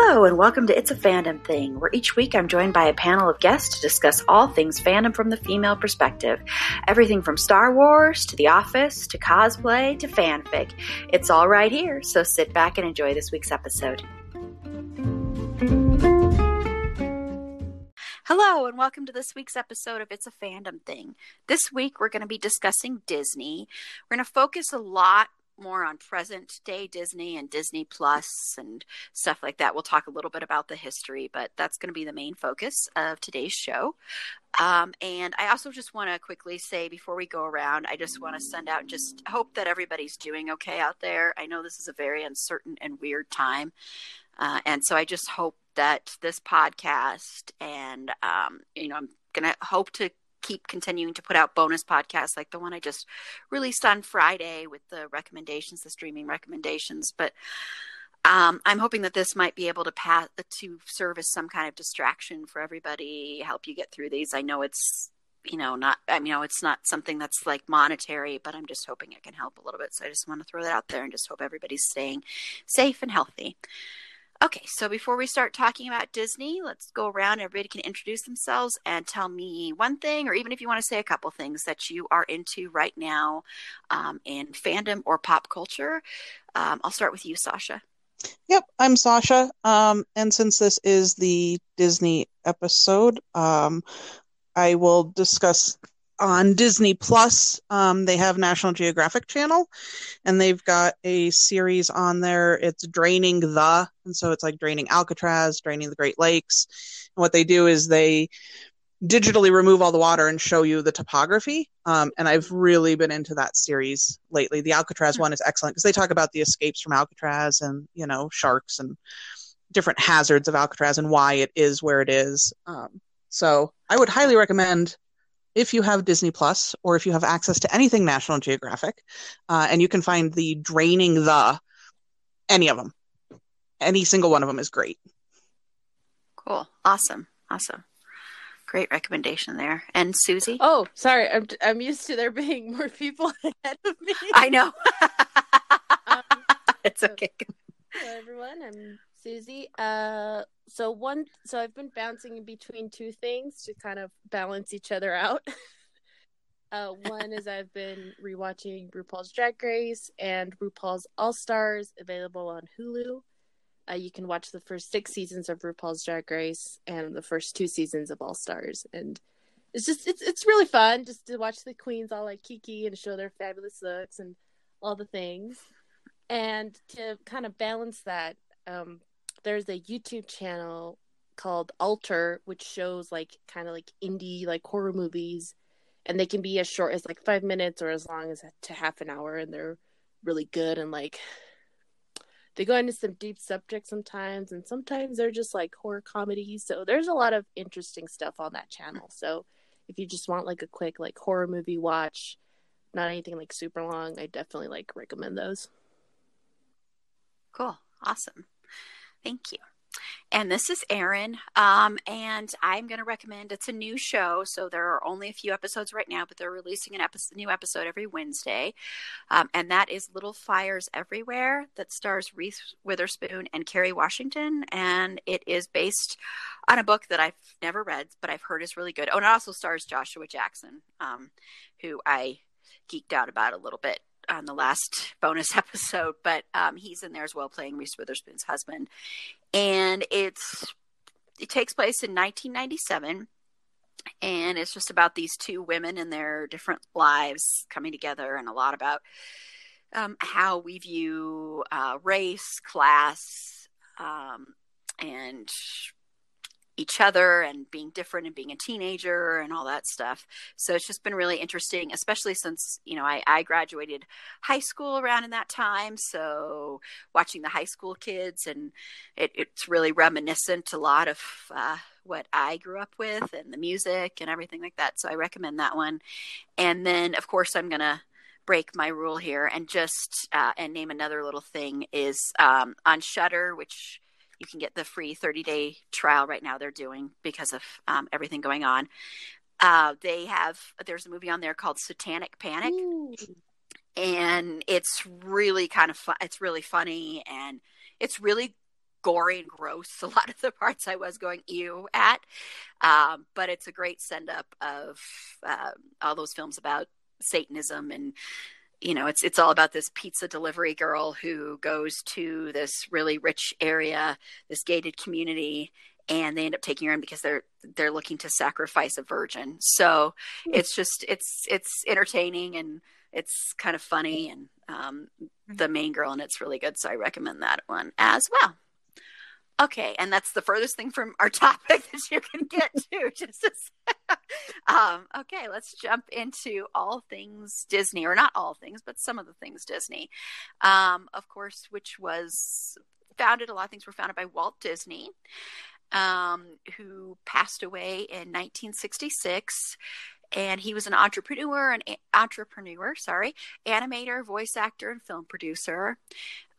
Hello, and welcome to It's a Fandom Thing, where each week I'm joined by a panel of guests to discuss all things fandom from the female perspective. Everything from Star Wars to The Office to cosplay to fanfic. It's all right here, so sit back and enjoy this week's episode. Hello, and welcome to this week's episode of It's a Fandom Thing. This week we're going to be discussing Disney. We're going to focus a lot more on present day Disney and Disney Plus and stuff like that. We'll talk a little bit about the history, but that's going to be the main focus of today's show. Um, and I also just want to quickly say before we go around, I just want to send out just hope that everybody's doing okay out there. I know this is a very uncertain and weird time. Uh, and so I just hope that this podcast and, um, you know, I'm going to hope to keep continuing to put out bonus podcasts like the one I just released on Friday with the recommendations, the streaming recommendations. But um, I'm hoping that this might be able to pass to serve as some kind of distraction for everybody, help you get through these. I know it's you know not I mean, it's not something that's like monetary, but I'm just hoping it can help a little bit. So I just want to throw that out there and just hope everybody's staying safe and healthy. Okay, so before we start talking about Disney, let's go around. Everybody can introduce themselves and tell me one thing, or even if you want to say a couple things that you are into right now um, in fandom or pop culture. Um, I'll start with you, Sasha. Yep, I'm Sasha. Um, and since this is the Disney episode, um, I will discuss on Disney Plus. Um, they have National Geographic Channel, and they've got a series on there. It's draining the, and so it's like draining Alcatraz, draining the Great Lakes. And what they do is they digitally remove all the water and show you the topography. Um, and I've really been into that series lately. The Alcatraz mm-hmm. one is excellent because they talk about the escapes from Alcatraz and you know sharks and different hazards of Alcatraz and why it is where it is. Um, so I would highly recommend if you have Disney Plus or if you have access to anything National Geographic, uh, and you can find the draining the any of them, any single one of them is great. Cool, awesome, awesome, great recommendation there. And Susie, oh, sorry, I'm I'm used to there being more people ahead of me. I know. um, it's okay. Hello, everyone. I'm Susie. Uh, so one, so I've been bouncing in between two things to kind of balance each other out. uh, one is I've been rewatching RuPaul's Drag Race and RuPaul's All Stars, available on Hulu. Uh, you can watch the first six seasons of RuPaul's Drag Race and the first two seasons of All Stars, and it's just it's it's really fun just to watch the queens all like Kiki and show their fabulous looks and all the things. And to kind of balance that, um, there's a YouTube channel called Alter, which shows like kind of like indie like horror movies, and they can be as short as like five minutes or as long as to half an hour, and they're really good and like they go into some deep subjects sometimes, and sometimes they're just like horror comedies. So there's a lot of interesting stuff on that channel. So if you just want like a quick like horror movie watch, not anything like super long, I definitely like recommend those. Cool. Awesome. Thank you. And this is Erin. Um, and I'm going to recommend it's a new show. So there are only a few episodes right now, but they're releasing episode, new episode every Wednesday. Um, and that is Little Fires Everywhere that stars Reese Witherspoon and Kerry Washington. And it is based on a book that I've never read, but I've heard is really good. Oh, and it also stars Joshua Jackson, um, who I geeked out about a little bit on the last bonus episode, but um, he's in there as well, playing Reese Witherspoon's husband, and it's it takes place in 1997 and it's just about these two women and their different lives coming together and a lot about um, how we view uh, race class um, and each other and being different and being a teenager and all that stuff. So it's just been really interesting, especially since, you know, I, I graduated high school around in that time. So watching the high school kids and it, it's really reminiscent a lot of uh, what I grew up with and the music and everything like that. So I recommend that one. And then, of course, I'm going to break my rule here and just uh, and name another little thing is um, on Shudder, which you can get the free 30 day trial right now they're doing because of um, everything going on. Uh, they have there's a movie on there called satanic panic. Ooh. and it's really kind of fun it's really funny and it's really gory and gross a lot of the parts i was going ew at. Um, but it's a great send up of uh, all those films about satanism and you know it's it's all about this pizza delivery girl who goes to this really rich area this gated community and they end up taking her in because they're they're looking to sacrifice a virgin. So hmm. it's just it's it's entertaining and it's kind of funny and um, the main girl and it's really good so i recommend that one as well Okay, and that's the furthest thing from our topic that you can get to. Just um, okay, let's jump into all things Disney, or not all things, but some of the things Disney. Um, of course, which was founded. A lot of things were founded by Walt Disney, um, who passed away in 1966 and he was an entrepreneur an entrepreneur sorry animator voice actor and film producer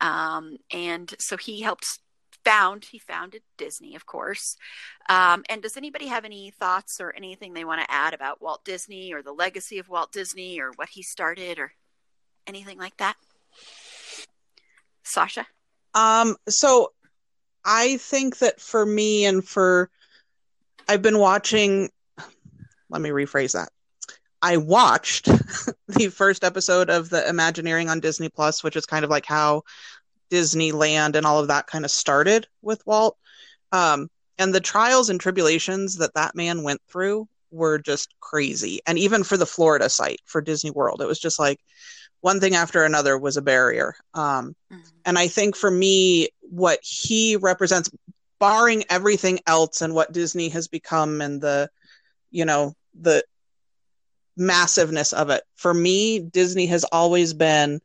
um, and so he helped found he founded Disney, of course. Um, and does anybody have any thoughts or anything they want to add about Walt Disney or the legacy of Walt Disney or what he started or anything like that? Sasha. Um. So, I think that for me and for I've been watching. Let me rephrase that. I watched the first episode of the Imagineering on Disney Plus, which is kind of like how Disneyland and all of that kind of started with Walt. Um, and the trials and tribulations that that man went through were just crazy. And even for the Florida site for Disney World, it was just like one thing after another was a barrier. Um, mm-hmm. And I think for me, what he represents, barring everything else and what Disney has become and the, you know, the massiveness of it, for me, Disney has always been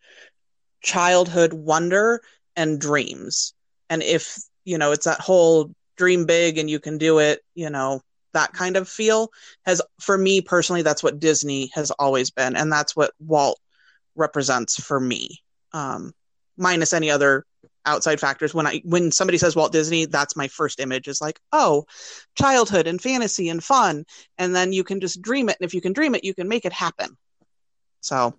childhood wonder and dreams. And if, you know, it's that whole dream big and you can do it, you know, that kind of feel has, for me personally, that's what Disney has always been. And that's what Walt represents for me. Um, minus any other outside factors when i when somebody says walt disney that's my first image is like oh childhood and fantasy and fun and then you can just dream it and if you can dream it you can make it happen so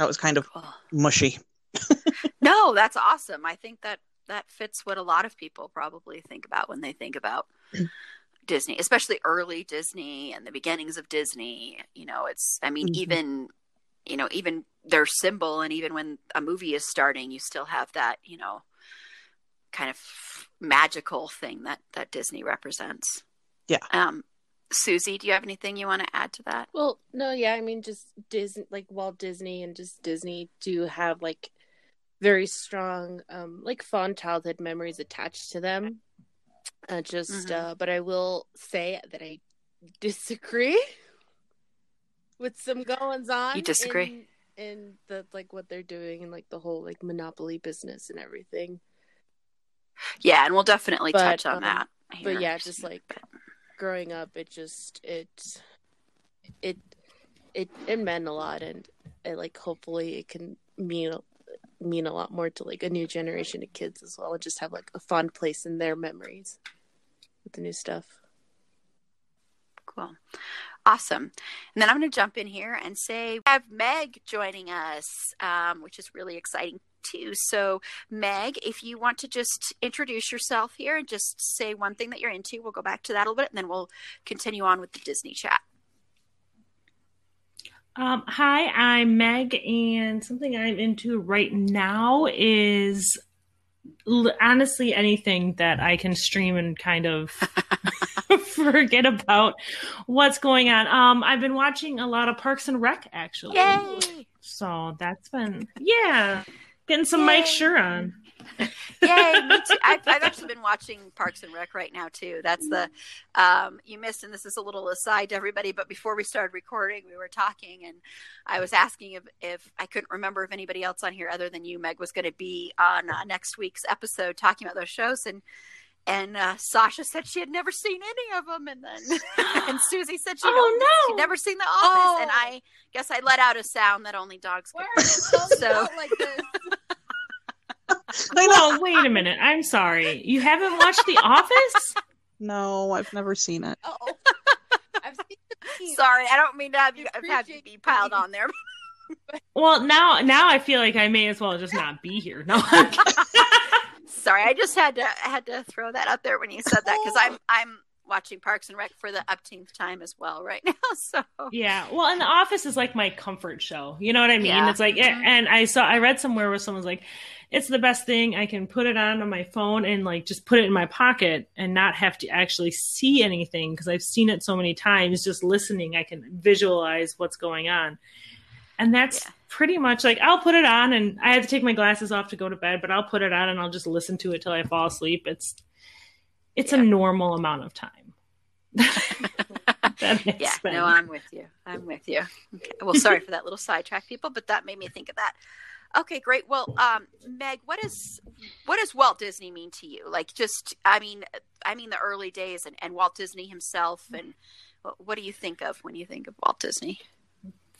that was kind of mushy no, that's awesome. I think that that fits what a lot of people probably think about when they think about Disney, especially early Disney and the beginnings of Disney. You know, it's I mean, mm-hmm. even you know, even their symbol and even when a movie is starting, you still have that, you know, kind of magical thing that that Disney represents. Yeah. Um Susie, do you have anything you want to add to that? Well, no, yeah, I mean just Disney like Walt Disney and just Disney do have like very strong um like fond childhood memories attached to them uh, just mm-hmm. uh but i will say that i disagree with some goings on you disagree in, in the like what they're doing and like the whole like monopoly business and everything yeah and we'll definitely but, touch on um, that here. but yeah just like growing up it just it it it it meant a lot and like hopefully it can mean mean a lot more to like a new generation of kids as well and just have like a fond place in their memories with the new stuff. Cool. Awesome. And then i'm going to jump in here and say we have meg joining us um, which is really exciting too so meg if you want to just introduce yourself here and just say one thing that you're into we'll go back to that a little bit and then we'll continue on with the disney chat um, hi, I'm Meg, and something I'm into right now is l- honestly anything that I can stream and kind of forget about what's going on. Um, I've been watching a lot of Parks and Rec actually. Yay! So that's been yeah, getting some Yay. Mike Schur on. Yay, me too. I've, I've actually been watching Parks and Rec right now too. That's the um, you missed, and this is a little aside to everybody. But before we started recording, we were talking, and I was asking if, if I couldn't remember if anybody else on here other than you, Meg, was going to be on uh, next week's episode talking about those shows, and and uh, Sasha said she had never seen any of them, and then and Susie said she Oh, no, no. she'd never seen The Office, Oh. and I guess I let out a sound that only dogs Why could. are So- like this? I. Well, wait a minute. I'm sorry. You haven't watched The Office? No, I've never seen it. Oh, I've seen. Sorry, I don't mean to have you have you be piled you. on there. Well, now now I feel like I may as well just not be here. No. Sorry, I just had to I had to throw that out there when you said that because I'm I'm watching Parks and Rec for the upteenth time as well right now. So Yeah, well, and The Office is like my comfort show. You know what I mean? Yeah. It's like, Mhm. and I saw, I read somewhere where someone's like, it's the best thing. I can put it on on my phone and like just put it in my pocket and not have to actually see anything because I've seen it so many times. Just listening, I can visualize what's going on, and that's Yeah. Pretty much like I'll put it on and I have to take my glasses off to go to bed, but I'll put it on and I'll just listen to it till I fall asleep. It's it's Yeah. a normal amount of time. yeah, no, I'm with you. I'm with you. Okay. Well, sorry for that little sidetrack, people, but that made me think of that. Okay, great. Well, um, Meg, what is what does Walt Disney mean to you? Like, just I mean, I mean the early days and, and Walt Disney himself, and what, what do you think of when you think of Walt Disney?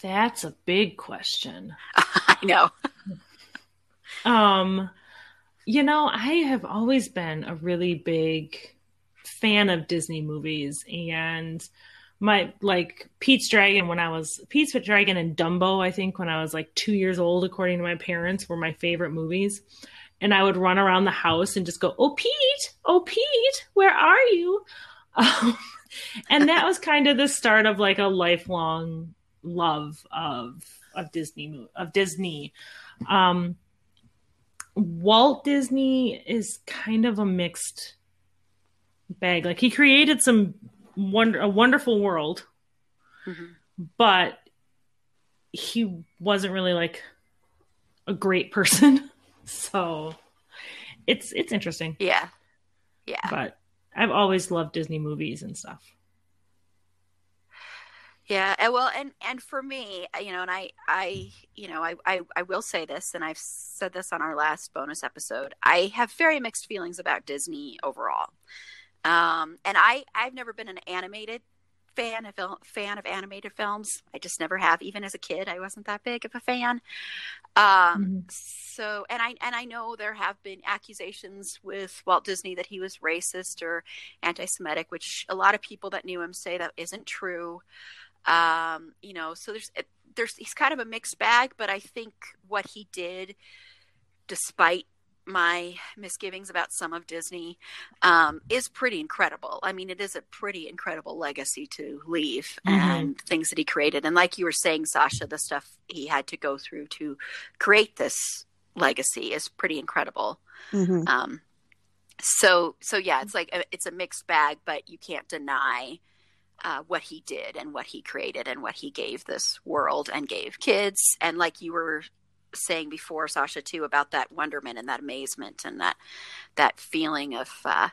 That's a big question. I know. Um, you know, I have always been a really big fan of Disney movies and my like Pete's Dragon when I was Pete's Dragon and Dumbo, I think when I was like two years old, according to my parents, were my favorite movies. And I would run around the house and just go, "Oh Pete, oh Pete, where are you?" Um, and that was kind of the start of like a lifelong love of of Disney of Disney. Um, Walt Disney is kind of a mixed bag. Like he created some wonder a wonderful world, Mhm. but he wasn't really like a great person. so it's it's interesting. Yeah, yeah. But I've always loved Disney movies and stuff. Yeah, and well, and and for me, you know, and I, I, you know, I, I, I will say this, and I've said this on our last bonus episode. I have very mixed feelings about Disney overall, um, and I, I've never been an animated fan of fan of animated films. I just never have. Even as a kid, I wasn't that big of a fan. Um, so, and I and I know there have been accusations with Walt Disney that he was racist or anti-Semitic, which a lot of people that knew him say that isn't true um you know so there's there's he's kind of a mixed bag but i think what he did despite my misgivings about some of disney um is pretty incredible i mean it is a pretty incredible legacy to leave Mhm. and things that he created and like you were saying sasha the stuff he had to go through to create this legacy is pretty incredible Mhm. um so so yeah it's like a, it's a mixed bag but you can't deny uh, what he did and what he created and what he gave this world and gave kids and like you were saying before sasha too about that wonderment and that amazement and that that feeling of uh,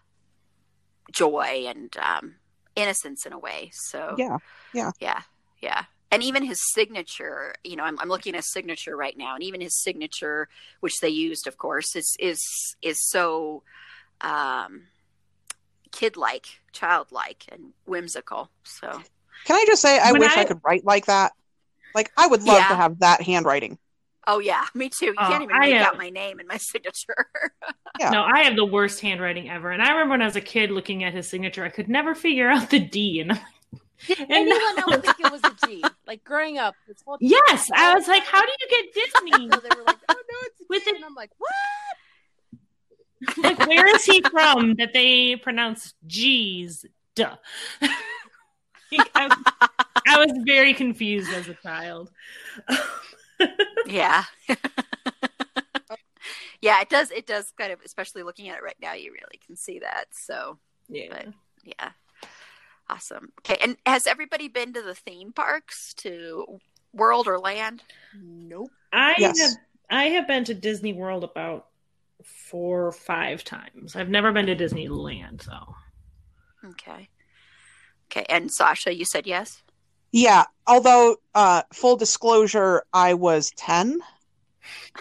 joy and um, innocence in a way so Yeah. yeah yeah yeah. and even his signature you know I'm, I'm looking at his signature right now and even his signature which they used of course is is is so um kid-like childlike and whimsical so Can I just say I When wish I... I- could write like that? Like I would love Yeah. to have that handwriting. oh yeah me too you Oh, can't even I, make out my name and my signature Yeah. No, I have the worst handwriting ever. And I remember when I was a kid looking at his signature, I could never figure out the D. And I'm Did And anyone now- else think it was a G? Like growing up, this whole yes, I was like, how do you get Disney? So they were like, "Oh no, it's a With G," it- and I'm like, "What?" Like, where is he from that they pronounce G's? Duh. I, I was very confused as a child. yeah yeah it does it does kind of especially looking at it right now you really can see that so yeah. yeah awesome okay and has everybody been to the theme parks to world or land Nope. I Yes. have I have been to Disney World about four or five times. I've never been to Disneyland, so. Okay. Okay. And Sasha, you said yes? Yeah, although uh, full disclosure, I was 10.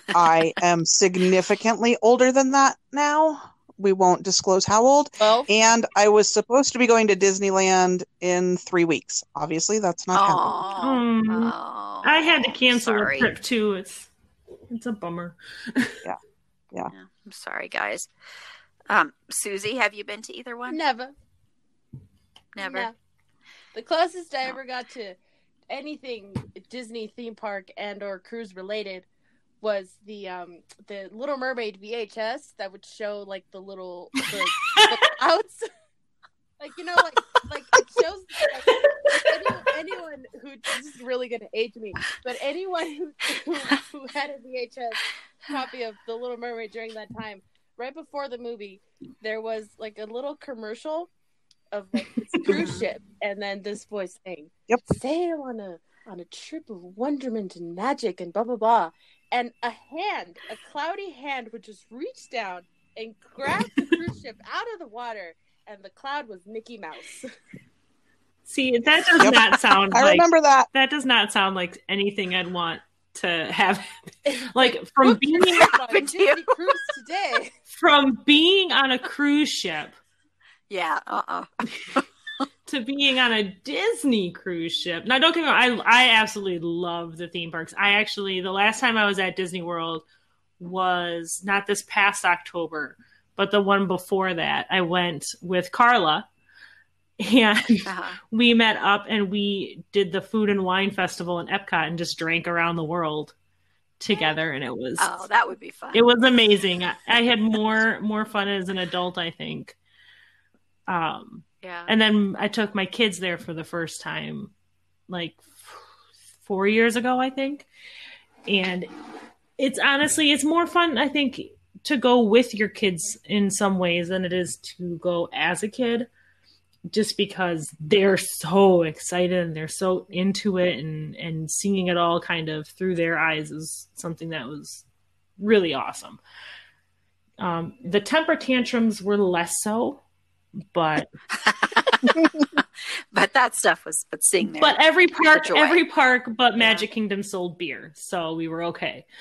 I am significantly older than that now. We won't disclose how old. Well, And I was supposed to be going to Disneyland in three weeks. Obviously, that's not happening. Aw. Um, Oh, I had to cancel sorry. a trip too. It's it's a bummer. Yeah. Yeah, I'm sorry, guys. Um, Susie, have you been to either one? never. Never. No. The closest I No. ever got to anything Disney theme park and or cruise related was the um the Little Mermaid VHS that would show like the little the, the outs. Like you know, like like it shows like, anyone, anyone who this is really gonna age me, but anyone who, who who had a VHS copy of the Little Mermaid during that time, right before the movie, there was like a little commercial of like this cruise ship, and then this voice saying, Yep. "Sail on a on a trip of wonderment and magic and blah blah blah," and a hand, a cloudy hand, would just reach down and grab the cruise ship out of the water, and the cloud was Mickey Mouse. See, that does Yep. not sound I like remember that. that does not sound like anything I'd want to have. Like from Book being on happened Disney cruise today. from being on a cruise ship Yeah. Uh. uh to being on a Disney cruise ship. Now, don't get me wrong, I I absolutely love the theme parks. I actually the last time I was at Disney World was not this past October, but the one before that. I went with Carla, and uh we met up and we did the food and wine festival in Epcot and just drank around the world together, and it was Oh, that would be fun. it was amazing. I, I had more more fun as an adult, I think. Um, yeah. and then I took my kids there for the first time, like four years ago, I think. And it's honestly, it's more fun, I think, to go with your kids in some ways than it is to go as a kid, just because they're so excited and they're so into it, and and seeing it all kind of through their eyes is something that was really awesome. Um, the temper tantrums were less so, but but that stuff was but seeing there. But every park, every park, but Magic Kingdom sold beer, so we were okay.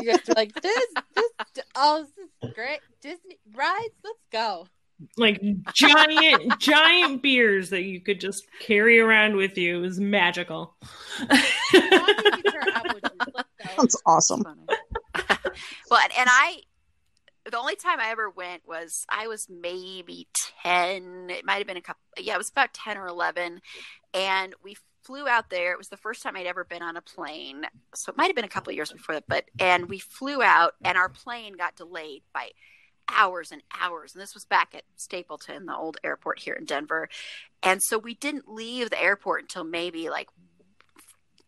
You guys are like this, this, oh, this is great. Disney rides, let's go. Like giant, giant beers that you could just carry around with you. It was magical. Mommy gets her apple juice, let's go. That's awesome. Funny. well, and, and I, the only time I ever went was I was maybe 10. It might have been a couple, yeah, it was about 10 or 11. And we flew out there. It was the first time I'd ever been on a plane. So it might have been a couple of years before that. But, and we flew out and our plane got delayed by hours and hours. And this was back at Stapleton, the old airport here in Denver. And so we didn't leave the airport until maybe like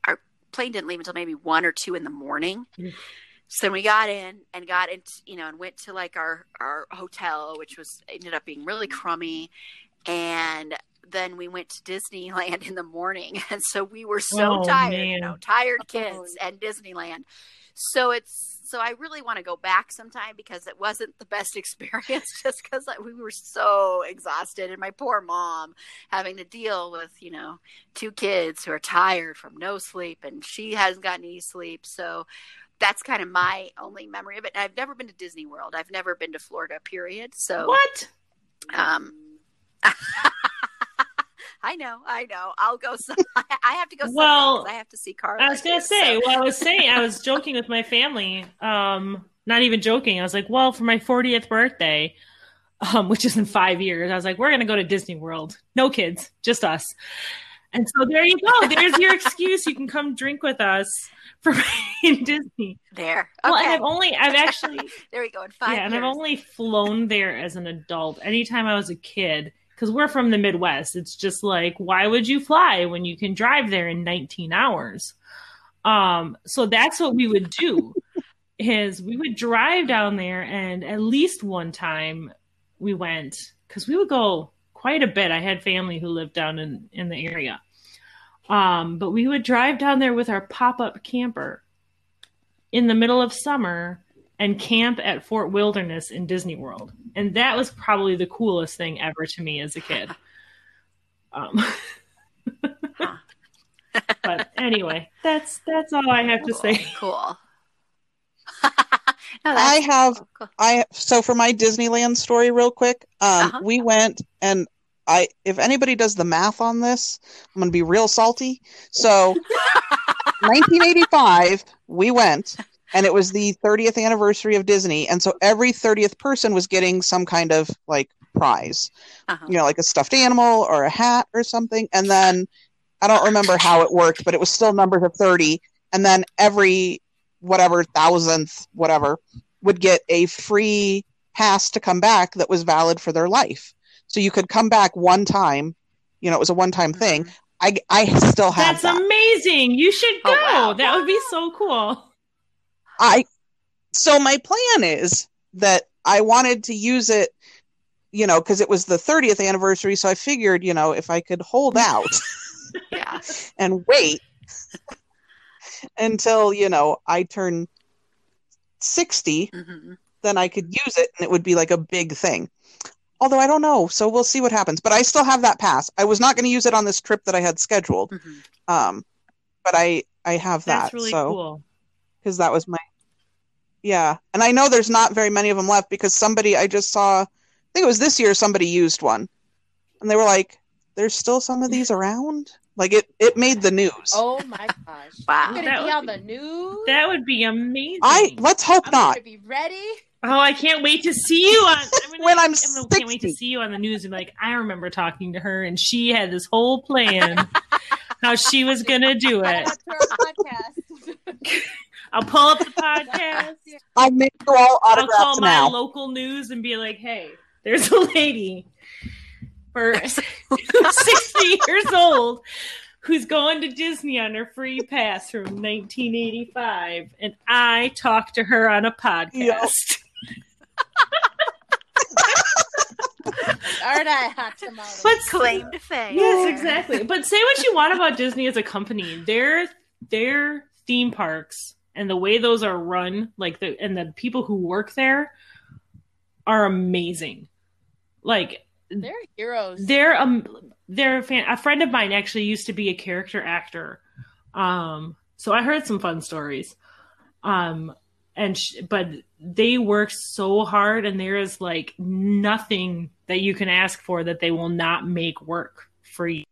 our plane didn't leave until maybe one or two in the morning. Mm. So we got in and got into, you know, and went to like our our hotel, which was ended up being really crummy, and then we went to Disneyland in the morning, and so we were so Oh, tired, man. you know, tired kids and Disneyland. So it's so I really want to go back sometime because it wasn't the best experience, just because like, we were so exhausted, and my poor mom having to deal with you know two kids who are tired from no sleep, and she hasn't gotten any sleep, so that's kind of my only memory of it. And I've never been to Disney World. I've never been to Florida, period. So, What? um, I know, I know. I'll go. Some, I have to go. Well, I have to see Carla. I was gonna too, say. so- Well, I was saying. I was joking with my family. Um, not even joking. I was like, well, for my 40th birthday, um, which is in five years, I was like, we're gonna go to Disney World. No kids, just us. And so there you go. There's your excuse. You can come drink with us for in Disney. there. Well, and I've only, I've actually, there we go. In five yeah, and. I've only flown there as an adult. Anytime I was a kid, because we're from the Midwest, it's just like, why would you fly when you can drive there in 19 hours? Um, so that's what we would do. is we would drive down there, and at least one time we went because we would go quite a bit. I had family who lived down in in the area. Um, but we would drive down there with our pop up camper in the middle of summer and camp at Fort Wilderness in Disney World. And that was probably the coolest thing ever to me as a kid. Um, but anyway, that's that's all I have to say. Cool. no, I have cool, cool. I so for my Disneyland story real quick, um, Uh-huh. we went and I if anybody does the math on this, I'm gonna be real salty. So 1985, we went and it was the 30th anniversary of Disney, and so every 30th person was getting some kind of like prize, Uh-huh. you know, like a stuffed animal or a hat or something. And then I don't remember how it worked, but it was still numbers of 30. And then every whatever thousandth, whatever, would get a free pass to come back that was valid for their life. So you could come back one time. You know, it was a one time thing. I, I still have That's that. amazing. You should Oh, go. wow. That would be so cool. I so my plan is that I wanted to use it, you know, because it was the 30th anniversary. So I figured, you know, if I could hold out Yeah. and wait until, you know, I turn 60, hmm then I could use it and it would be like a big thing. Although I don't know, so we'll see what happens. But I still have that pass. I was not going to use it on this trip that I had scheduled, hmm um, but I I have that. That's really so cool. Because that was my yeah and i know there's not very many of them left because somebody i just saw i think it was this year somebody used one and they were like there's still some of these around like it it made the news Oh my gosh. Wow. I'm That gonna be would on be- the news. That would be amazing. i let's hope I'm not be ready. Oh, I can't wait to see you on I'm gonna- When I'm I can't wait to see you on the news and be like, I remember talking to her and she had this whole plan how she was gonna do it. it to our podcast. I'll pull up the podcast. i'll make you all I'll call my now local news and be like, hey, there's a lady for 60 years old who's going to Disney on her free pass from 1985. And I talked to her on a podcast. Yep. Aren't I hot tamale? But Claim to fame. Yes, exactly. But say what you want about Disney as a company. Their their theme parks and the way those are run, like the and the people who work there are amazing. Like They're heroes. they're um they're a fan- a friend of mine actually used to be a character actor. Um so I heard some fun stories. Um and sh- but they work so hard and there is like nothing that you can ask for that they will not make work for you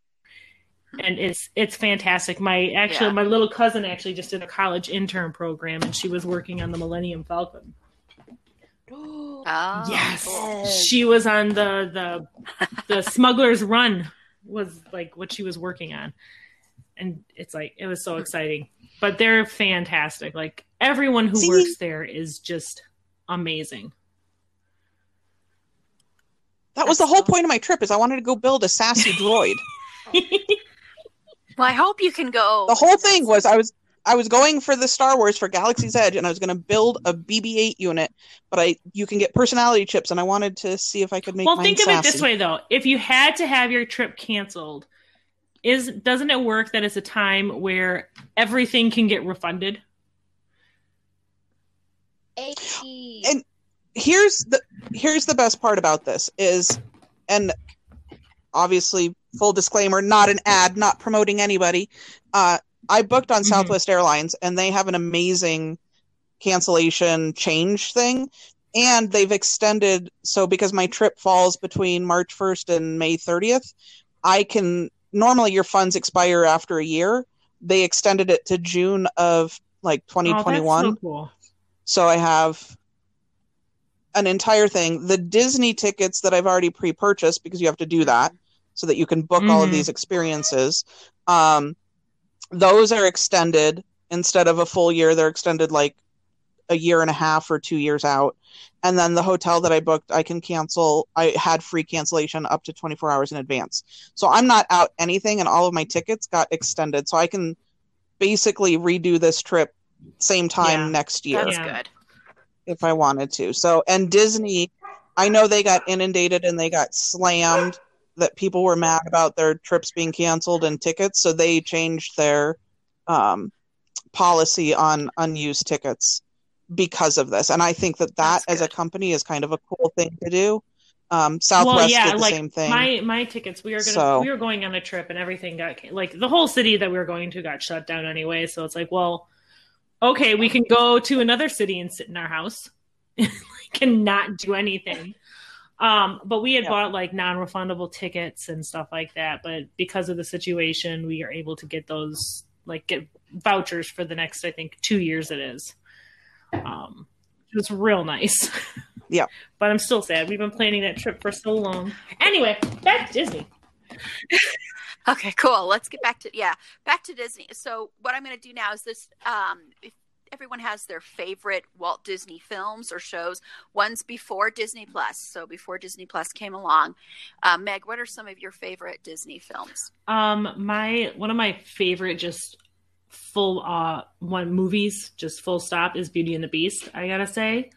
and it's it's fantastic. My actually Yeah. my little cousin actually just did a college intern program and she was working on the millennium falcon. Oh, yes. cool. she was on the the the smuggler's run was like what she was working on. And it's like it was so exciting. But they're fantastic. Like everyone who See? works there is just amazing. That was the whole point of my trip is i wanted to go build a sassy droid Well, I hope you can go. the whole thing was i was i was going for the star wars for galaxy's edge and i was going to build a bb8 unit but i you can get personality chips and i wanted to see if i could make well mine think of it this way though. If you had to have your trip canceled is doesn't it work that it's a time where everything can get refunded? And- here's the here's the best part about this is and obviously full disclaimer not an ad not promoting anybody. Uh i booked on Mhm. southwest airlines and they have an amazing cancellation change thing. And they've extended so because my trip falls between march 1st and may 30th i can normally your funds expire after a year. They extended it to june of like oh, that's 2021 so cool. So I have an entire thing. The Disney tickets that I've already pre-purchased because you have to do that so that you can book all of Mhm. these experiences. Um, those are extended instead of a full year. They're extended like a year and a half or two years out. And then the hotel that I booked, I can cancel. I had free cancellation up to 24 hours in advance. So I'm not out anything, and all of my tickets got extended. So I can basically redo this trip same time Yeah. next year That's good. if I wanted to. So, and Disney, I know they got inundated and they got slammed that people were mad about their trips being canceled and tickets, so they changed their um, policy on unused tickets because of this. And I think that that as a company is kind of a cool thing to do. Um, Southwest well, yeah, did the like same thing. my my tickets. We were gonna So- we were going on a trip and everything got like the whole city that we were going to got shut down anyway. So it's like, well, okay, we can go to another city and sit in our house, like, and not do anything. Um, but we had Yeah. bought like non-refundable tickets and stuff like that. But because of the situation, we are able to get those like get vouchers for the next, I think, two years. It is. Um, it was real nice. Yeah. but I'm still sad. We've been planning that trip for so long. Anyway, back to Disney. Okay, cool. Let's get back to yeah, back to Disney. So what I'm going to do now is this. Um, if everyone has their favorite Walt Disney films or shows, ones before Disney Plus. So before Disney Plus came along, uh, Meg, what are some of your favorite Disney films? Um, my one of my favorite just full uh one movies, just full stop, is Beauty and the Beast. I gotta say,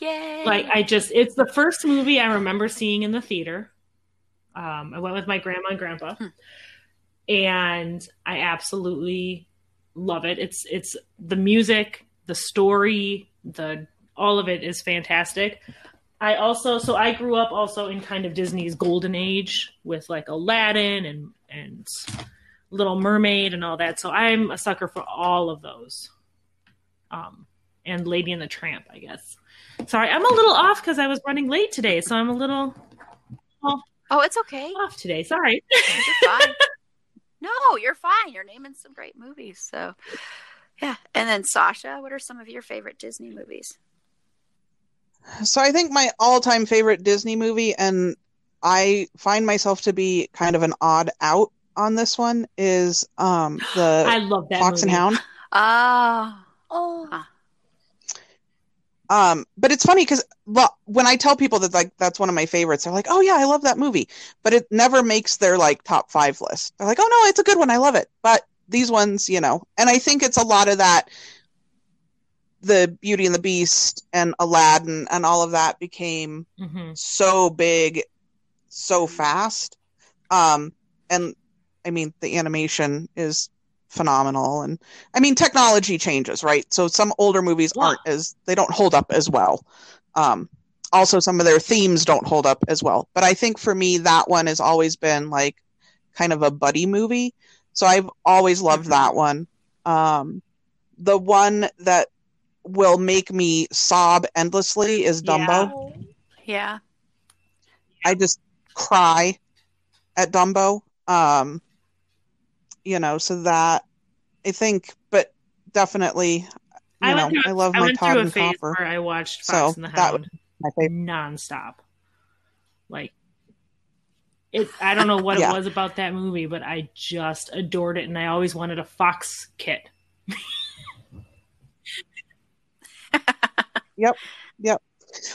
Yay! like I just it's the first movie I remember seeing in the theater. Um, I went with my grandma and grandpa, Hmm. and I absolutely love it. It's it's the music, the story, the all of it is fantastic. I also so I grew up also in kind of Disney's golden age with like Aladdin and and Little Mermaid and all that. So I'm a sucker for all of those. Um, and Lady and the Tramp, I guess. Sorry, I'm a little off because I was running late today, so I'm a little oh, it's okay. off today. Sorry. You're fine. no, you're fine. You're naming some great movies. So, yeah. And then Sasha, what are some of your favorite Disney movies? So I think my all-time favorite Disney movie, and I find myself to be kind of an odd out on this one, is um, I the love that Fox and movie. Hound. Oh, Oh, Um, but it's funny because well, when I tell people that like that's one of my favorites, they're like, "Oh yeah, I love that movie," but it never makes their like top five list. They're like, "Oh no, it's a good one, I love it." But these ones, you know, and I think it's a lot of that. The Beauty and the Beast and Aladdin and all of that became Mhm. so big so fast um and i mean the animation is phenomenal and i mean technology changes right so some older movies Yeah. aren't as they don't hold up as well um also some of their themes don't hold up as well but i think for me that one has always been like kind of a buddy movie so i've always loved Mhm. that one um the one that will make me sob endlessly is Yeah. dumbo yeah. I just cry at Dumbo. Um, you know, so that I think, but definitely, you I know, through, I love I my Todd and where I watched So, Fox and the that Hound My favorite. nonstop. Like it I don't know what Yeah. it was about that movie, but I just adored it and I always wanted a fox kit. Yep, yep.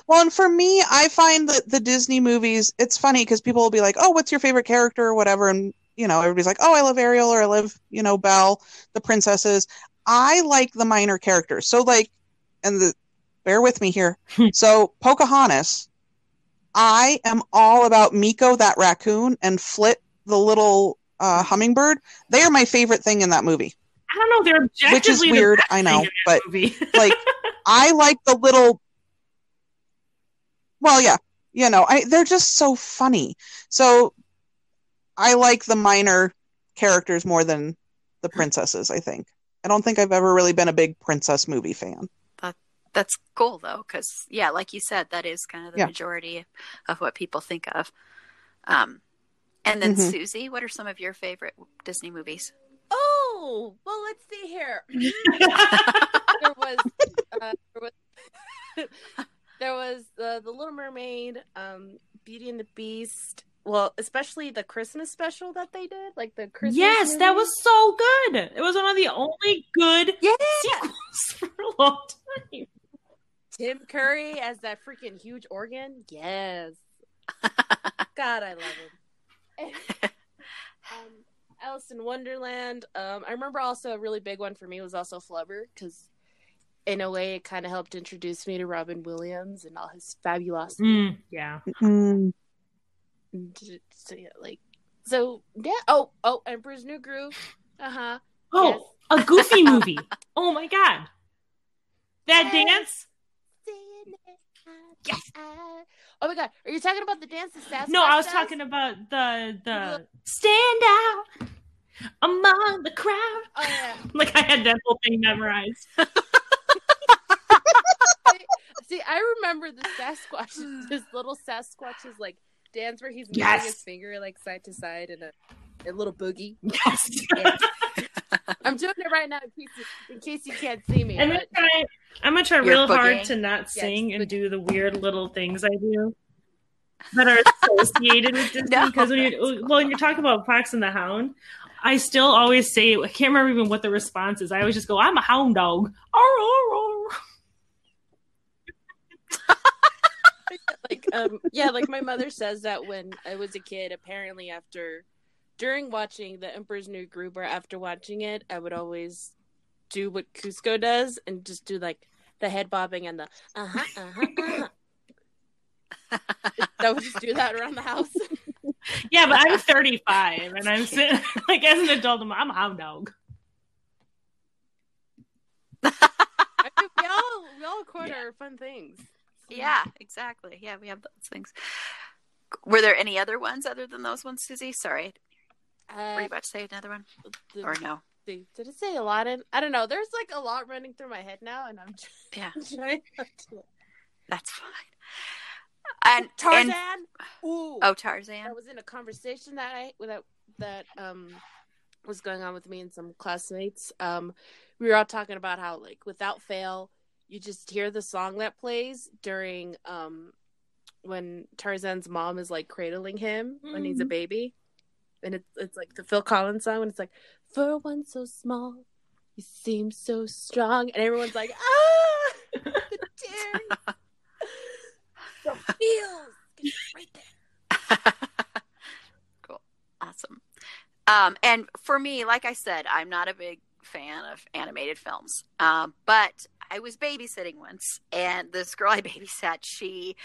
Well, and for me, I find that the Disney movies, it's funny because people will be like, "Oh, what's your favorite character?" or whatever, and you know, everybody's like, "Oh, I love Ariel," or "I love, you know, Belle, the princesses." I like the minor characters. So, like, and the bear with me here. so, Pocahontas, I am all about Meeko, that raccoon, and Flit, the little uh, hummingbird. They are my favorite thing in that movie. I don't know, they're objectively Which is weird, I know, but like I like the little well yeah you know I they're just so funny so I like the minor characters more than the princesses I think I don't think I've ever really been a big princess movie fan That's cool though, because yeah, like you said, that is kind of the Yeah. majority of what people think of. Um, and then Mhm. Susie, what are some of your favorite Disney movies? oh, well, let's see here. there was, uh, there was, there was uh, the Little Mermaid, um, Beauty and the Beast. Well, especially the Christmas special that they did, like the Christmas. yes, that was so good. It was one of the only good Yeah, sequels for a long time. Tim Curry as that freaking huge organ. Yes, God, I love him. um, Alice in Wonderland. Um, I remember also a really big one for me was also Flubber because, in a way, it kind of helped introduce me to Robin Williams and all his fabulous. Mm, yeah. Mm, So yeah, like so yeah. Oh oh, Emperor's New Groove. Uh huh. Oh, a goofy movie. Oh my god. That dance? Yes. Oh my god, are you talking about the dance the Sasquatch No, I was does? talking about the the stand out among the crowd. Oh yeah. Like I had that whole thing memorized. See, I remember the Sasquatch, this little Sasquatch's like dance where he's moving his finger like side to side in a, a little boogie. Yes. Yeah. I'm doing it right now in case you, in case you can't see me. I'm gonna try. I'm gonna try You're real hard to not Yes, sing and boog- do the weird little things I do that are associated with Disney. No, Because when that's you well, when you're talking about Fox and the Hound, I still always say I can't remember even what the response is. I always just go, "I'm a hound dog." Arr, arr, arr. Like um yeah like my mother says that when i was a kid apparently after during watching the emperor's new groove or after watching it i would always do what Kuzco does and just do like the head bobbing and the uh-huh uh-huh, uh-huh. i would just do that around the house Yeah, but I'm 35 and I'm sitting like as an adult. I'm, I'm a hound dog. I mean, we all we all record our fun things Yeah, exactly. Yeah, we have those things. Were there any other ones other than those ones, Susie? Sorry. Were uh, you about to say another one? the- Or no? the- did it say Aladdin? I don't know. There's like a lot running through my head now, and I'm just, Yeah, trying to. that's fine. And Tarzan. and- Ooh. oh, Tarzan. I was in a conversation that I that that um was going on with me and some classmates. Um, we were all talking about how like without fail, you just hear the song that plays during um when Tarzan's mom is like cradling him when he's a Mhm. baby, and it's it's like the Phil Collins song, and it's like for one so small, you seem so strong, and everyone's like ah, the tears, the feels right there. cool. Awesome. Um, and for me, like I said, I'm not a big fan of animated films. Um, but I was babysitting once, and this girl I babysat, she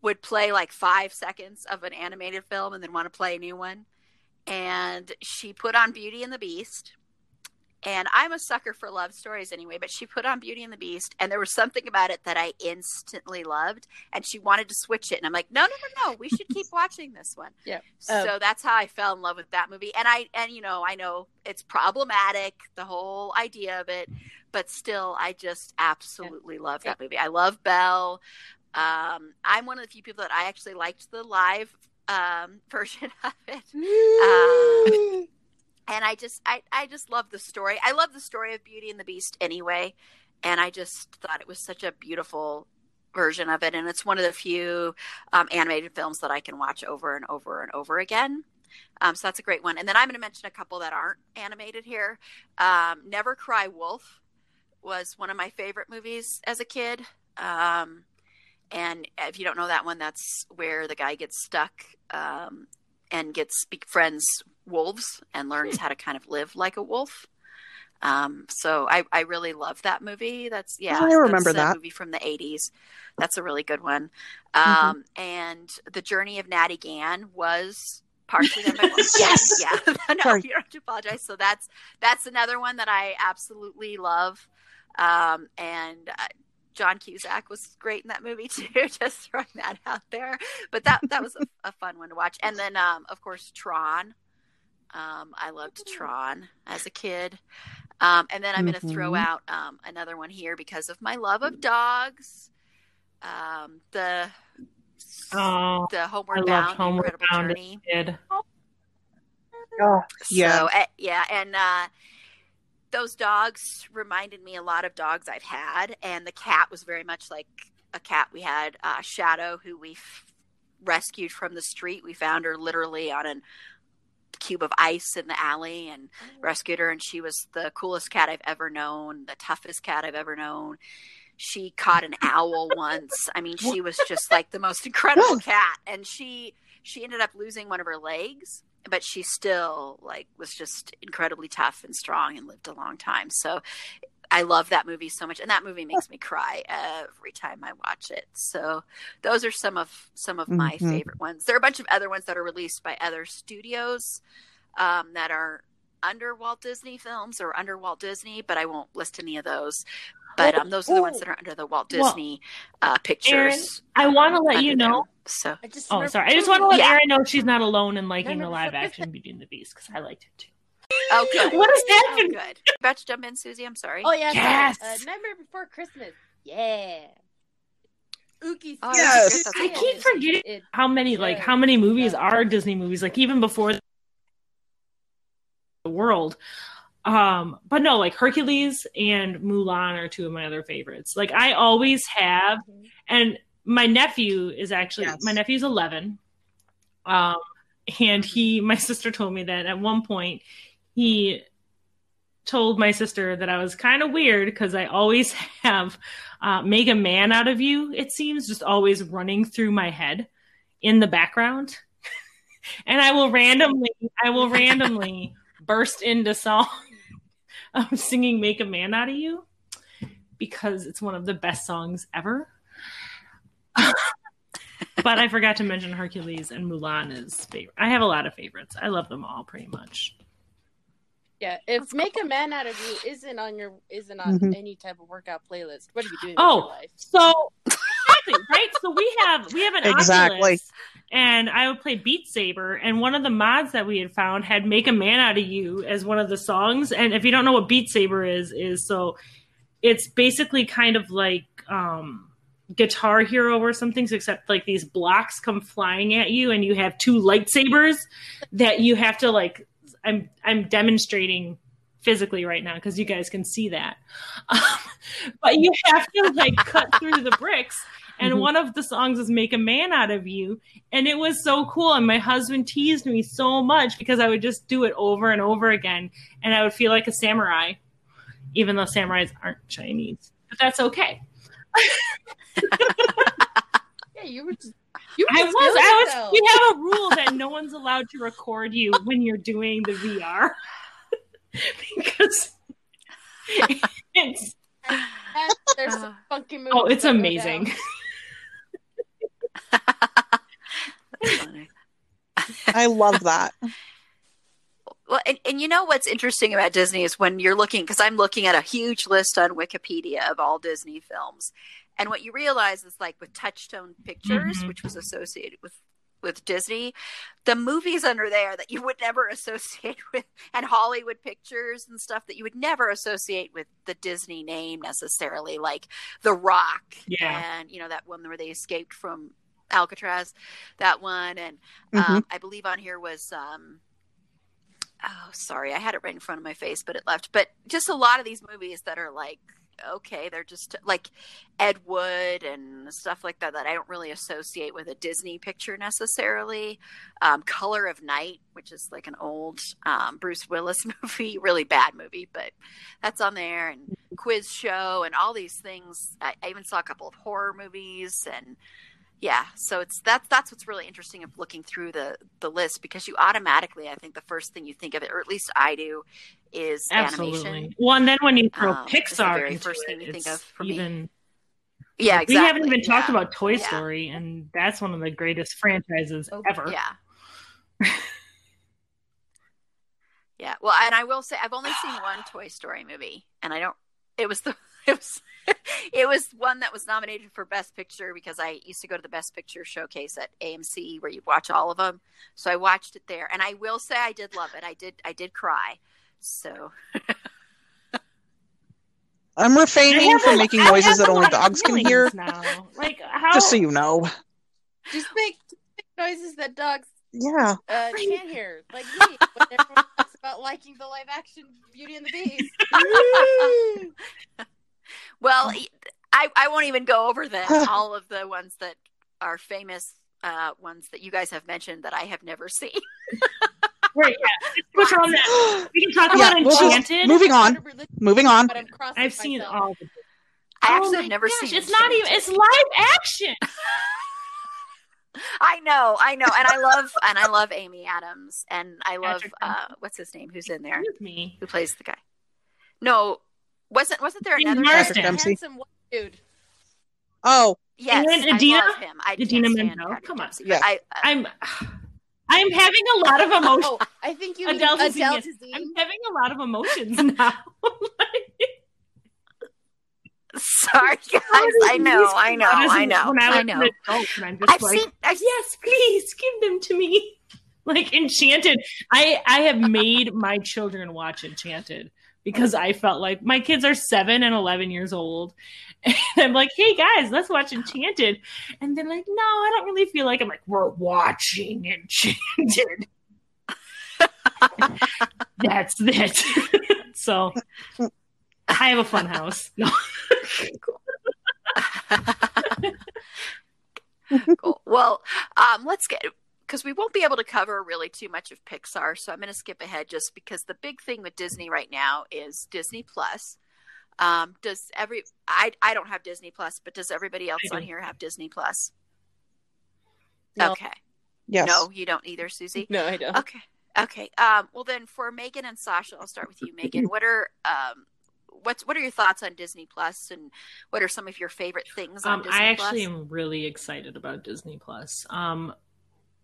would play like five seconds of an animated film and then want to play a new one. And she put on Beauty and the Beast. And I'm a sucker for love stories anyway, but she put on Beauty and the Beast, and there was something about it that I instantly loved, and she wanted to switch it. And I'm like, no, no, no, no, we should keep watching this one. Yeah. So um, that's how I fell in love with that movie. And I, and you know, I know it's problematic, the whole idea of it, but still, I just absolutely love that movie. I love Belle. Um, I'm one of the few people that I actually liked the live um, version of it. Um, and I just I, I just love the story. I love the story of Beauty and the Beast anyway, and I just thought it was such a beautiful version of it, and it's one of the few um, animated films that I can watch over and over and over again. Um, so that's a great one. And then I'm going to mention a couple that aren't animated here. Um, Never Cry Wolf was one of my favorite movies as a kid. Um, and if you don't know that one, that's where the guy gets stuck um, and gets befriends wolves and learns how to kind of live like a wolf. Um, so I, I really love that movie. That's yeah, I remember that. movie from the '80s. That's a really good one. Um, And the Journey of Natty Gann was partially done by. Yes! yeah. no, Sorry. you don't have to apologize. So that's that's another one that I absolutely love. Um, and uh, John Cusack was great in that movie too. Just throwing that out there. But that that was a, a fun one to watch. And then um, of course Tron. Um, I loved Tron as a kid. Um, and then I'm going to throw out um, another one here because of my love of dogs. Um, the Oh, the Homeward loved Bound, Homeward Incredible Bound as Journey. a kid. Oh, yeah. So, uh, yeah, and uh, those dogs reminded me a lot of dogs I've had, and the cat was very much like a cat we had, uh, Shadow, who we f- rescued from the street. We found her literally on a cube of ice in the alley and rescued her, and she was the coolest cat I've ever known, the toughest cat I've ever known. She caught an owl once. I mean, she was just like the most incredible cat, and she she ended up losing one of her legs but she still like was just incredibly tough and strong and lived a long time. So i love that movie so much and that movie makes me cry every time i watch it. So those are some of some of my Mhm. favorite ones. There are a bunch of other ones that are released by other studios um, that are under walt disney films or under walt disney but i won't list any of those but Oh, um, those are the ones that are under the Walt Well, Disney uh, Pictures. I want to let under you them. know. So I just Oh, sorry. I just want to let Yeah. Erin know she's not alone in liking No, the live action Beauty and the Beast because I liked it too. oh, good. What has Oh, good. About to jump in, Susie. I'm sorry. Oh yeah, Yes! sorry. Uh, Nightmare Before Christmas. Yeah. Ookie. Oh, Yes. that's I good. keep forgetting It, how many like how many movies Yeah. are Disney movies like even before the world. Um, but no, like Hercules and Mulan are two of my other favorites. Like I always have, Mhm. and my nephew is actually Yes. my nephew's eleven. Um, and he, my sister told me that at one point he told my sister that I was kind of weird because I always have uh, "Make a Man Out of You." It seems just always running through my head in the background, and I will randomly, I will randomly burst into song of singing "Make a Man Out of You" because it's one of the best songs ever. but I forgot to mention Hercules and Mulan is favorite. I have a lot of favorites. I love them all pretty much. yeah. If Make a Man Out of You isn't on your isn't on Mhm. any type of workout playlist, what are you doing Oh. with your life? So exactly right. So we have we have an Exactly. Oculus, and I would play Beat Saber, and one of the mods that we had found had "Make a Man Out of You" as one of the songs. And if you don't know what Beat Saber is, is so it's basically kind of like um Guitar Hero or something, except like these blocks come flying at you, and you have two lightsabers that you have to like. I'm I'm demonstrating physically right now because you guys can see that. Um, but you have to like cut through the bricks. And Mhm. one of the songs is "Make a Man Out of You," and it was so cool. And my husband teased me so much because I would just do it over and over again, and I would feel like a samurai, even though samurais aren't Chinese. But that's okay. Yeah, you were just you I was. I was. We have a rule that no one's allowed to record you when you're doing the VR because it's There's some funky oh, it's amazing. Down. That's funny. I love that. Well, and, and you know what's interesting about Disney is when you're looking, because I'm looking at a huge list on Wikipedia of all Disney films, and what you realize is like with Touchstone Pictures, Mhm. which was associated with with Disney, the movies under there that you would never associate with, and Hollywood Pictures and stuff that you would never associate with the Disney name necessarily, like The Rock, Yeah. and you know that one where they escaped from Alcatraz, that one, and Mhm. um, I believe on here was um, oh sorry, I had it right in front of my face, but it left. But just a lot of these movies that are like okay, they're just like Ed Wood and stuff like that that I don't really associate with a Disney picture necessarily. Um, Color of Night, which is like an old um, Bruce Willis movie, really bad movie, but that's on there, and Quiz Show, and all these things. I, I even saw a couple of horror movies and yeah so it's that's that's what's really interesting of looking through the the list because you automatically i think the first thing you think of it or at least i do is Absolutely. animation Well, and then when you throw Um, Pixar into first it, thing you think of for me. even yeah we haven't even talked yeah. about Toy Yeah. Story, and that's one of the greatest franchises Oh, ever. yeah yeah well and i will say i've only seen one toy story movie and i don't it was the it was it was one that was nominated for best picture because i used to go to the best picture showcase at amc where you watch all of them so i watched it there and i will say i did love it i did i did cry so I'm refraining from making I noises that only dogs can hear, Now. Like how? just so you know. Just make, just make noises that dogs Yeah. uh, can't hear, like me when everyone talks about liking the live action Beauty and the Beast. Well, I, I won't even go over them. All of the ones that are famous uh, ones that you guys have mentioned that I have never seen. Right, yeah. Which on that we can talk Yeah, about we'll just- Enchanted. moving on. Moving on. But I'm crossing I've seen myself. all. Of I Oh actually my have never gosh, seen. It's not even. It's live action. I know, I know, and I love and I love Amy Adams, and I love Patrick uh, what's his name? Who's in there? With me. Who plays the guy? No, wasn't wasn't there another? Marsden. Dempsey. handsome white dude. Oh, Yes, And I Idina? love him. I Idina Menzel. Come on. Dempsey, Yeah. I, I, I'm. I'm having a lot of emotions. Oh, I think you mean Adele Adele, Dazeem, I'm having a lot of emotions now. Sorry, guys. I know, I know, I know, I, was I know. adult, and I'm just I've like, seen. I've, yes, please give them to me. Like Enchanted, I I have made my children watch Enchanted because I felt like my kids are seven and eleven years old, and I'm like, hey guys, let's watch Enchanted, and they're like, no, I don't really feel like. I'm like, we're watching Enchanted. That's it. so I have a fun house. No. cool. Well, um, let's get because we won't be able to cover really too much of Pixar, so I'm going to skip ahead just because the big thing with Disney right now is Disney Plus. Um, does every I I don't have Disney Plus, but does everybody else on here have Disney Plus? No. Okay. Yes. No, you don't either, Susie. No, I don't. Okay. Okay. Um, well, then for Megan and Sasha, I'll start with you, Megan. What are um, what's what are your thoughts on Disney Plus, and what are some of your favorite things on Um, Disney I actually Plus? am really excited about Disney Plus. Um,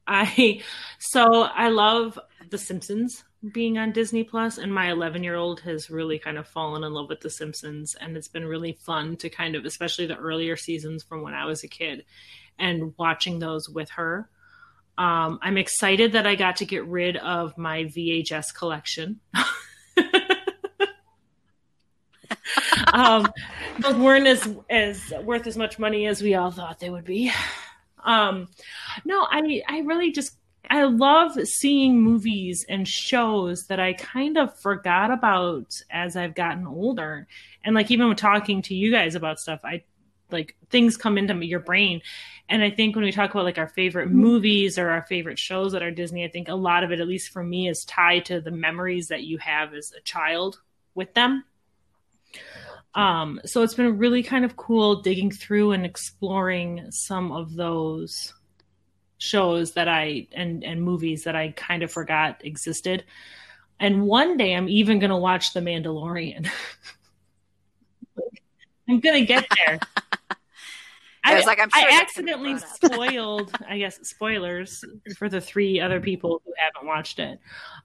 I so I love The Simpsons being on Disney Plus, and my 11 year old has really kind of fallen in love with The Simpsons, and it's been really fun to kind of, especially the earlier seasons from when I was a kid, and watching those with her. Um, I'm excited that I got to get rid of my VHS collection. um, those weren't as as worth as much money as we all thought they would be. Um, no, I I really just I love seeing movies and shows that I kind of forgot about as I've gotten older, and like even when talking to you guys about stuff, I like things come into your brain. And I think when we talk about like our favorite movies or our favorite shows that are Disney, I think a lot of it, at least for me, is tied to the memories that you have as a child with them. Um, so it's been really kind of cool digging through and exploring some of those shows that I and and movies that I kind of forgot existed. And one day I'm even going to watch The Mandalorian. I'm going to get there. I was like, I'm sure I that's gonna be accidentally spoiled, I guess, spoilers for the three other people who haven't watched it.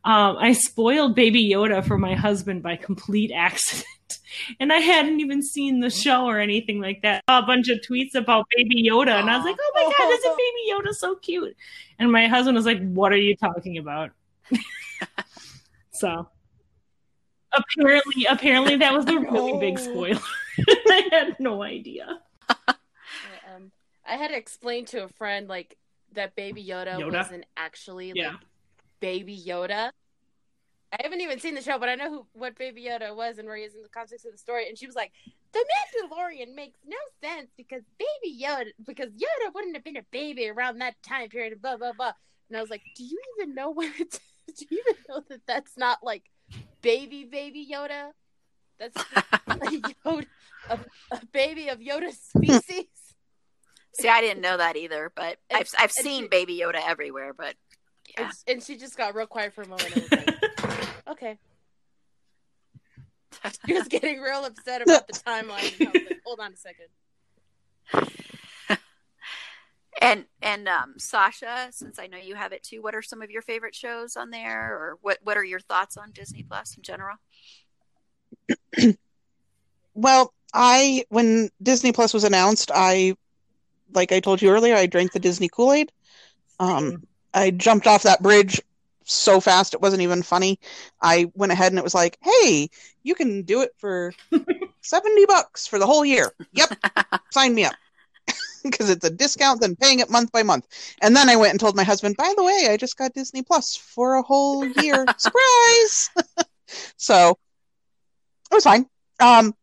Um, I spoiled Baby Yoda for my husband by complete accident. And I hadn't even seen the show or anything like that. A bunch of tweets about Baby Yoda. And I was like, oh my God, isn't Baby Yoda so cute? And my husband was like, what are you talking about? so apparently, apparently that was a really big spoiler. I had no idea. I had to explain to a friend like that Baby Yoda, Yoda? wasn't actually Yeah. like Baby Yoda. I haven't even seen the show, but I know who what Baby Yoda was and where he is in the context of the story. And she was like, "The Mandalorian makes no sense because Baby Yoda, because Yoda wouldn't have been a baby around that time period." Blah blah blah. And I was like, "Do you even know what? It, do you even know that that's not like baby Baby Yoda? That's a, Yoda, a, a baby of Yoda's species." See, I didn't know that either, but And- I've I've seen she- Baby Yoda everywhere. But yeah, And, and she just got real quiet for a moment. And was like, okay. She was getting real upset about the timeline. And I was like, hold on a second. and and um, Sasha, since I know you have it too, what are some of your favorite shows on there, or what what are your thoughts on Disney Plus in general? Well, I when Disney Plus was announced, I like I told you earlier, I drank the Disney Kool-Aid. Um, I jumped off that bridge so fast it wasn't even funny. I went ahead and it was like, "Hey, you can do it for 70 bucks for the whole year." Yep. Sign me up. Because it's a discount than paying it month by month. And then I went and told my husband, "By the way, I just got Disney Plus for a whole year. Surprise." so it was fine. Um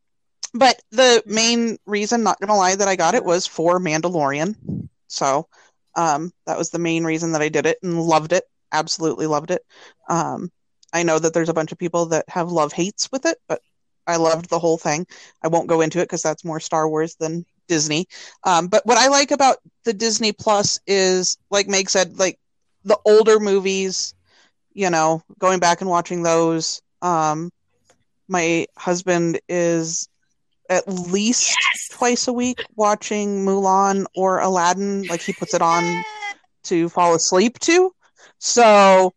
but the main reason, not gonna lie, that I got it was for Mandalorian. So um, that was the main reason that I did it and loved it. Absolutely loved it. Um, I know that there's a bunch of people that have love hates with it, but I loved the whole thing. I won't go into it because that's more Star Wars than Disney. Um, but what I like about the Disney Plus is, like Meg said, like the older movies, you know, going back and watching those. Um, my husband is at least twice a week watching Mulan or Aladdin. Like he puts it on to fall asleep to. So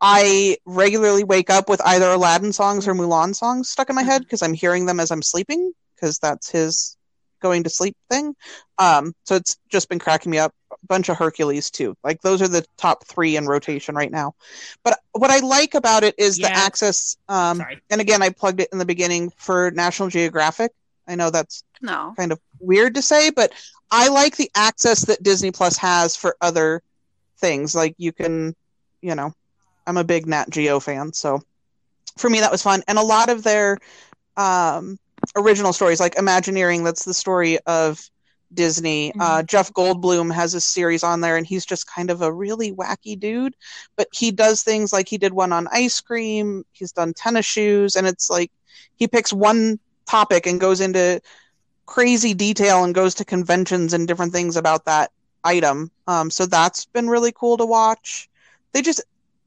I regularly wake up with either Aladdin songs or Mulan songs stuck in my head because I'm hearing them as I'm sleeping because that's his going to sleep thing. Um, so it's just been cracking me up. A bunch of Hercules too. Like those are the top three in rotation right now. But what I like about it is the Yeah. access. Um, and again, I plugged it in the beginning for National Geographic. I know that's No. kind of weird to say, but I like the access that Disney Plus has for other things. Like you can, you know, I'm a big Nat Geo fan, so for me that was fun. And a lot of their um, original stories, like Imagineering, that's the story of Disney. Uh, Jeff Goldblum has a series on there, and he's just kind of a really wacky dude. But he does things like he did one on ice cream. He's done tennis shoes, and it's like he picks one topic and goes into crazy detail and goes to conventions and different things about that item. Um, so that's been really cool to watch. They just,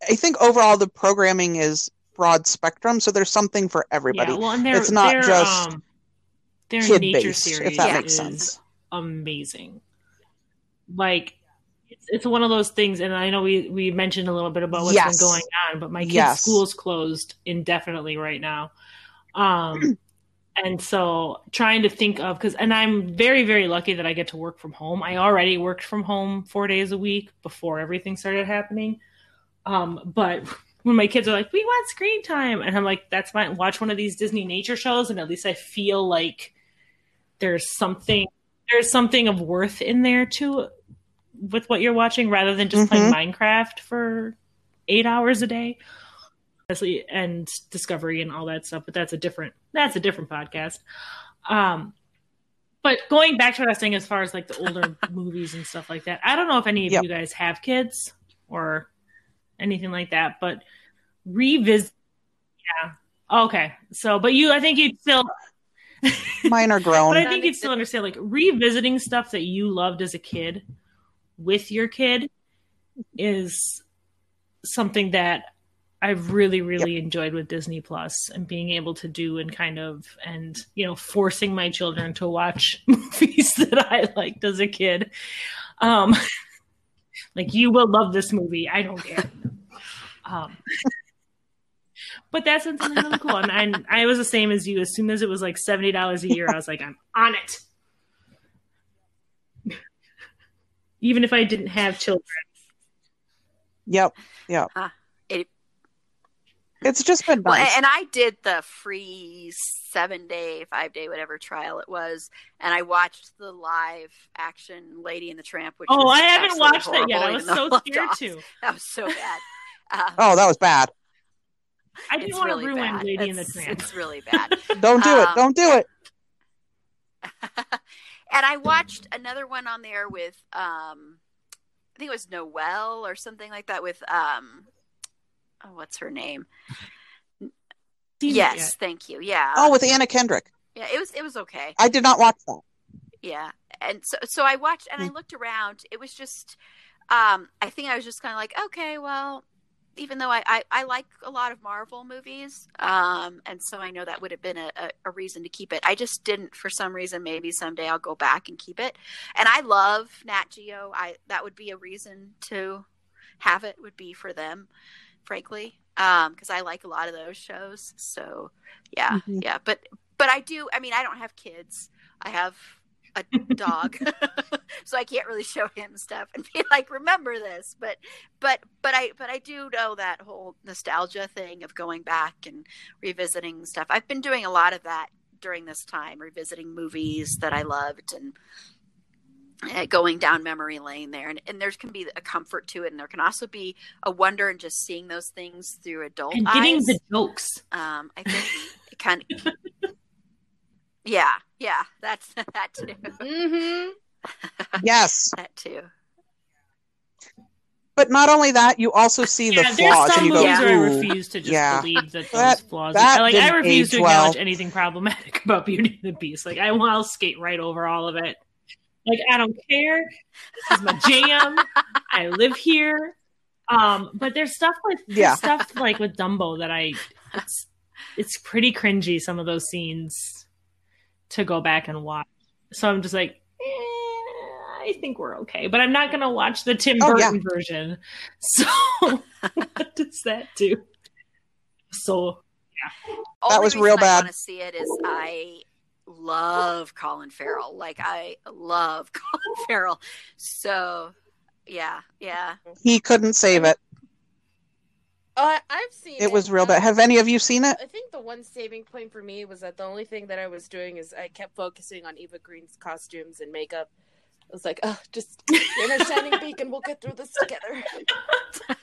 I think overall the programming is broad spectrum, so there's something for everybody. Yeah, well, and It's not just um, their Kid nature based, series if that Yeah. makes sense. amazing. Like it's, it's one of those things, and I know we we mentioned a little bit about what's Yes. been going on, but my kids' Yes. school's closed indefinitely right now. Um, and so trying to think of because, and I'm very very lucky that I get to work from home. I already worked from home four days a week before everything started happening. Um, but when my kids are like, "We want screen time," and I'm like, "That's fine. Watch one of these Disney nature shows, and at least I feel like there's something there's something of worth in there too with what you're watching, rather than just playing Minecraft for eight hours a day." Honestly, and Discovery and all that stuff, but that's a different that's a different podcast. Um, but going back to what I was saying, as far as like the older movies and stuff like that, I don't know if any of Yep. you guys have kids or anything like that, but revisit. Yeah. Okay. So, but you, I think you'd still, Mine are grown. but I think you'd still understand like revisiting stuff that you loved as a kid with your kid is something that I've really, really enjoyed with Disney Plus and being able to do and kind of and you know forcing my children to watch movies that I liked as a kid. Um, like you will love this movie. I don't care. Um, but that's something really cool, and I, I was the same as you. As soon as it was like seventy dollars a year, I was like, I'm on it. Even if I didn't have children. Yep, yep. Huh. It- It's just been Well, and I did the free seven day, five day, whatever trial it was, and I watched the live action Lady and the Tramp. Which Oh, I haven't absolutely watched that yet. I was so scared Oz. to. That was so bad. Um, oh, that was bad. I didn't want really to ruin bad. Lady and the Tramp. It's really bad. Don't do it. Um, Don't do it. and I watched another one on there with um I think it was Noelle or something like that with um oh, what's her name? Seen yes, yet. thank you. Yeah. Oh, with Anna Kendrick. yeah, it was it was okay. I did not watch that. Yeah. And so so I watched and I Hmm. looked around. It was just um I think I was just kind of like, okay, well, even though I, I, I like a lot of Marvel movies, um, and so I know that would have been a, a, a reason to keep it. I just didn't for some reason. Maybe someday I'll go back and keep it. And I love Nat Geo. I that would be a reason to have it. Would be for them, frankly, because I like a lot of those shows. So yeah, Mhm. yeah. But but I do. I mean, I don't have kids. I have a dog so i can't really show him stuff and be like remember this but but but i but i do know that whole nostalgia thing of going back and revisiting stuff i've been doing a lot of that during this time revisiting movies that i loved and going down memory lane there and, and there can be a comfort to it and there can also be a wonder in just seeing those things through adult and getting eyes the jokes. um i think it kind of yeah yeah that's that too Mm-hmm. Yes, that too but not only that, you also see the Yeah, there's flaws, some and you go, movies where I refuse to just yeah. believe that those flaws. that like I refuse to age well. acknowledge anything problematic about Beauty and the Beast. Like I will I'll skate right over all of it. Like I don't care. This is my jam. I live here. Um, but there's stuff with there's Yeah. stuff like with Dumbo that I it's it's pretty cringy. Some of those scenes to go back and watch. So I'm just like. eh, I think we're okay, but I'm not going to watch the Tim Oh, yeah. Burton version. So, what does that do? So, yeah. That Only was reason real I bad. want to see it is I love Colin Farrell. Like I love Colin Farrell. So yeah, yeah. He couldn't save it. Uh, I've seen It it. was real bad. Have any of you seen it? I think the one saving point for me was that the only thing that I was doing is I kept focusing on Eva Green's costumes and makeup. I was like, oh, just in a shining beacon, we'll get through this together.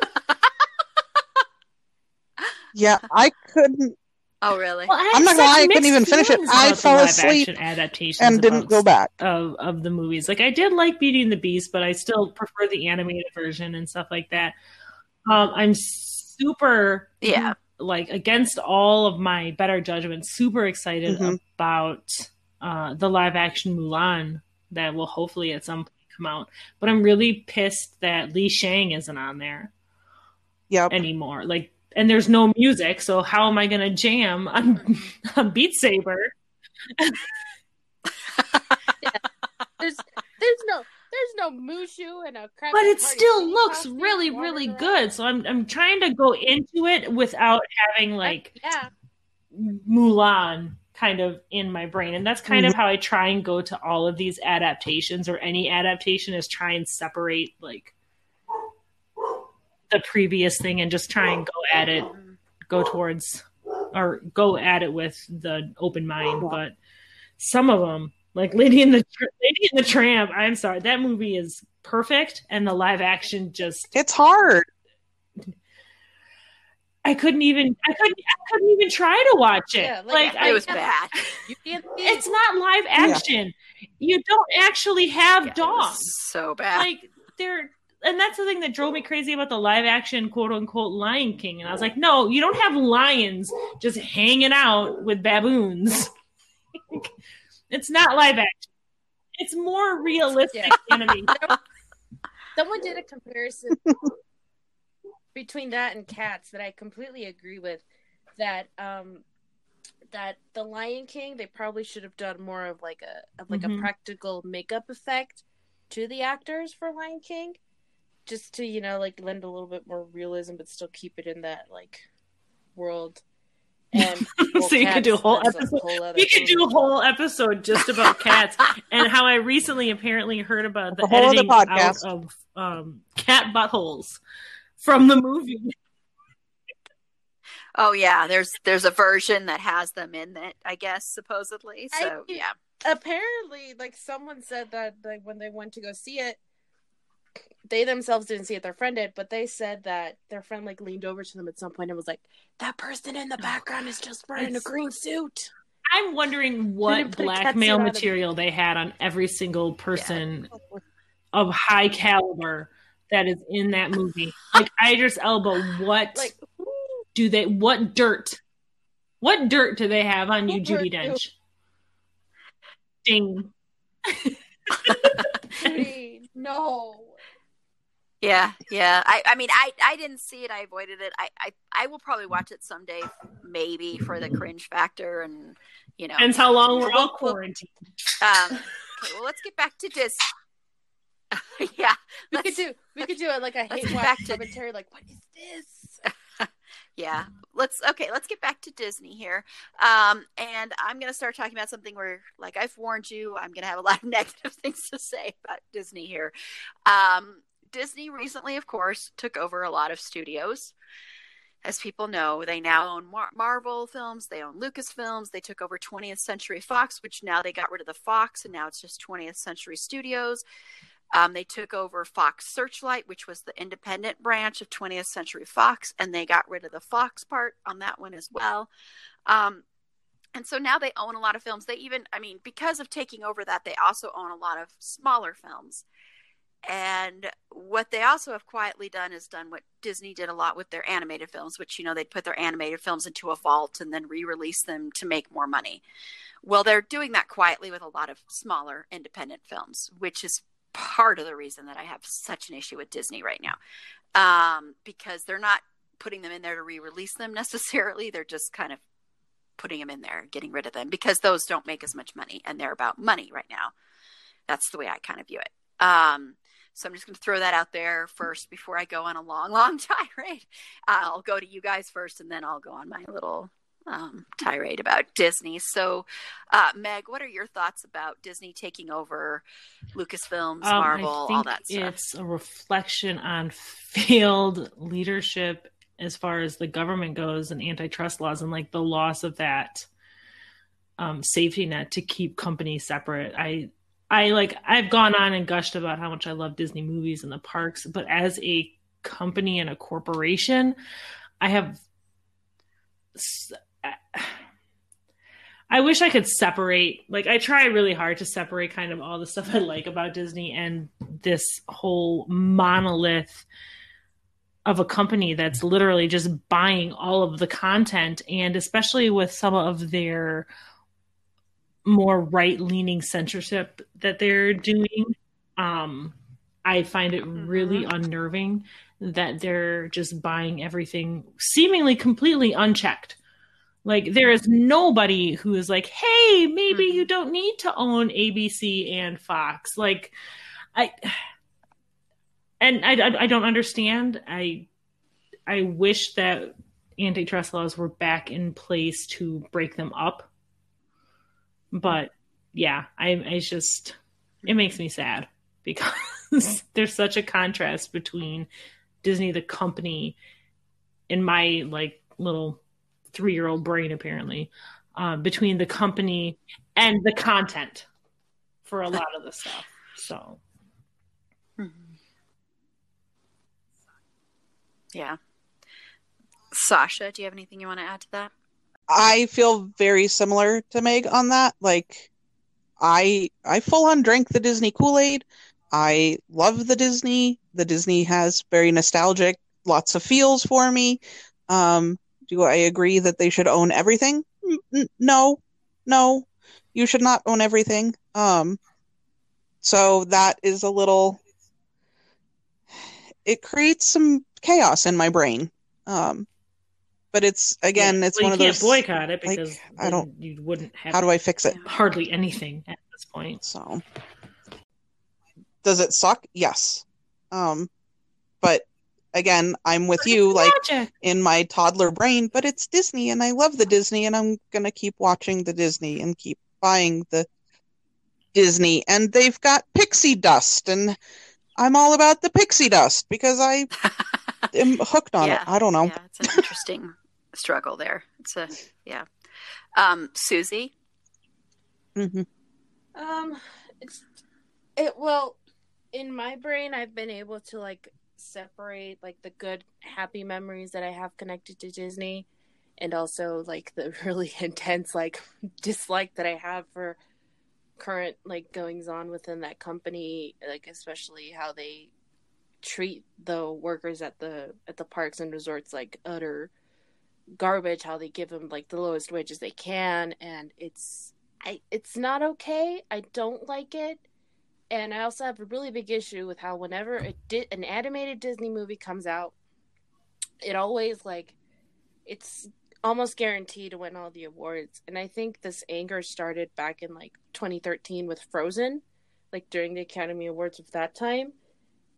Yeah, I couldn't. Oh really? Well, I I'm not gonna lie, I couldn't even finish it. I fell asleep adaptations and didn't go back. of of the movies. Like I did like Beauty and the Beast, but I still prefer the animated version and stuff like that. Um, I'm super Yeah. like against all of my better judgment, super excited Mhm. about uh, the live action Mulan that will hopefully at some point come out. But I'm really pissed that Li Shang isn't on there Yep. anymore. Like, and there's no music, so how am I going to jam on, on Beat Saber? There's there's no there's no Mushu and a crack. but it still looks really really good so i'm i'm trying to go into it without having like yeah. mulan kind of in my brain and that's kind of mm. how i try and go to all of these adaptations or any adaptation is try and separate like the previous thing and just try and go at it go towards or go at it with the open mind but some of them like lady in the lady in the tramp i'm sorry that movie is perfect and the live action just It's hard. i couldn't even i couldn't i couldn't even try to watch it. Yeah, like, like, I, it was bad. You can't see it's not live action. You don't actually have Yeah, dogs. so bad. like they're and that's the thing that drove me crazy about the live action quote unquote lion king and i was like no you don't have lions just hanging out with baboons it's not live action it's more realistic Yeah. animation Someone did a comparison between that and cats that I completely agree with. That um, that the Lion King they probably should have done more of like a of like Mhm. a practical makeup effect to the actors for Lion King, just to you know like lend a little bit more realism, but still keep it in that like world. And so you could do a whole episode whole other we could do a whole episode just about cats and how I recently apparently heard about the A whole other editing out podcast. of um, cat buttholes from the movie. oh yeah, there's there's a version that has them in it, I guess, supposedly. So think- yeah. apparently like someone said that like when they went to go see it they themselves didn't see it their friend did but they said that their friend like leaned over to them at some point and was like that person in the background is just wearing a green suit I'm wondering what put a cat blackmail material they had on every single person of high caliber that is in that movie. Like Idris Elba, what like do they what dirt? What dirt do they have on you, Judi Dench? Ding. Judy, no Yeah, yeah. I, I mean, I, I didn't see it. I avoided it. I, I, I will probably watch it someday, maybe for the cringe factor, and you know. And how long we're all Well, well, quarantined. Um, okay, well, let's get back to Dis. yeah, we could do we could do it like a let's hate get watch back to- commentary like what is this yeah. Let's okay. Let's get back to Disney here. Um, and I'm gonna start talking about something where, like I've warned you, I'm gonna have a lot of negative things to say about Disney here. Um, Disney recently, of course, took over a lot of studios. As people know, they now own Mar- Marvel films, they own Lucasfilms, they took over 20th Century Fox, which now they got rid of the Fox and now it's just 20th Century Studios. Um, they took over Fox Searchlight, which was the independent branch of 20th Century Fox, and they got rid of the Fox part on that one as well. Um, and so now they own a lot of films. They even, I mean, because of taking over that, they also own a lot of smaller films. And what they also have quietly done is done what Disney did a lot with their animated films, which, you know, they'd put their animated films into a vault and then re release them to make more money. Well, they're doing that quietly with a lot of smaller independent films, which is part of the reason that I have such an issue with Disney right now. Um, because they're not putting them in there to re release them necessarily. They're just kind of putting them in there, getting rid of them because those don't make as much money and they're about money right now. That's the way I kind of view it. Um, so I'm just going to throw that out there first before I go on a long, long tirade. I'll go to you guys first and then I'll go on my little um, tirade about Disney. So, uh, Meg, what are your thoughts about Disney taking over Lucasfilms, Um, Marvel, all that stuff? It's a reflection on failed leadership as far as the government goes and antitrust laws and like the loss of that um, safety net to keep companies separate. I I like I've gone on and gushed about how much I love Disney movies and the parks, but as a company and a corporation, I have I wish I could separate like I try really hard to separate kind of all the stuff I like about Disney and this whole monolith of a company that's literally just buying all of the content and especially with some of their more right-leaning censorship that they're doing um I find it really unnerving that they're just buying everything seemingly completely unchecked. Like there is nobody who is like, "Hey, maybe you don't need to own ABC and Fox." Like I and I, I, I don't understand. I I wish that antitrust laws were back in place to break them up. But yeah, I it's just it makes me sad because there's such a contrast between Disney the company in my like little three year old brain apparently um, between the company and the content for a lot of the stuff. So yeah. Sasha, do you have anything you want to add to that? I feel very similar to Meg on that. Like, I I full on drank the Disney Kool Aid. I love the Disney. The Disney has very nostalgic, lots of feels for me. Um, do I agree that they should own everything? No, no, you should not own everything. Um, so that is a little. It creates some chaos in my brain. Um, but it's again, it's Well, one you of can't those. boycott it like, because I don't- you wouldn't have How do I fix it? hardly anything at this point. So, does it suck? Yes. Um, but again, I'm with you, like Magic. in my toddler brain. But it's Disney, and I love the Disney, and I'm gonna keep watching the Disney and keep buying the Disney. And they've got pixie dust, and I'm all about the pixie dust because I am hooked on Yeah. it. I don't know. Yeah, it's an interesting struggle there. It's a yeah. Um, Susie, hmm Um, it's it. Well, in my brain, I've been able to like separate like the good, happy memories that I have connected to Disney, and also like the really intense like dislike that I have for current like goings on within that company, like especially how they treat the workers at the at the parks and resorts like utter garbage how they give them like the lowest wages they can and it's I it's not okay. I don't like it. And I also have a really big issue with how whenever a di- an animated Disney movie comes out, it always like it's almost guaranteed to win all the awards. And I think this anger started back in like 2013 with Frozen, like during the Academy Awards of that time.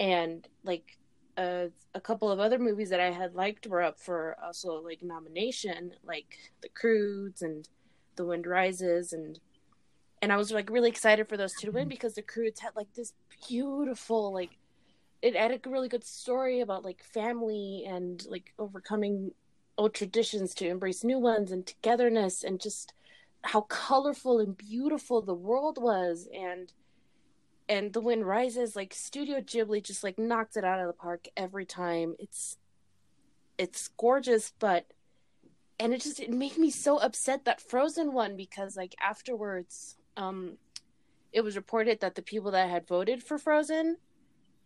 And like uh, a couple of other movies that I had liked were up for also like nomination, like The Croods and The Wind Rises and and I was like really excited for those two to win because The Croods had like this beautiful like it had a really good story about like family and like overcoming old traditions to embrace new ones and togetherness and just how colorful and beautiful the world was and and the wind rises like studio ghibli just like knocked it out of the park every time. It's it's gorgeous but and it just it made me so upset that frozen won because like afterwards um it was reported that the people that had voted for frozen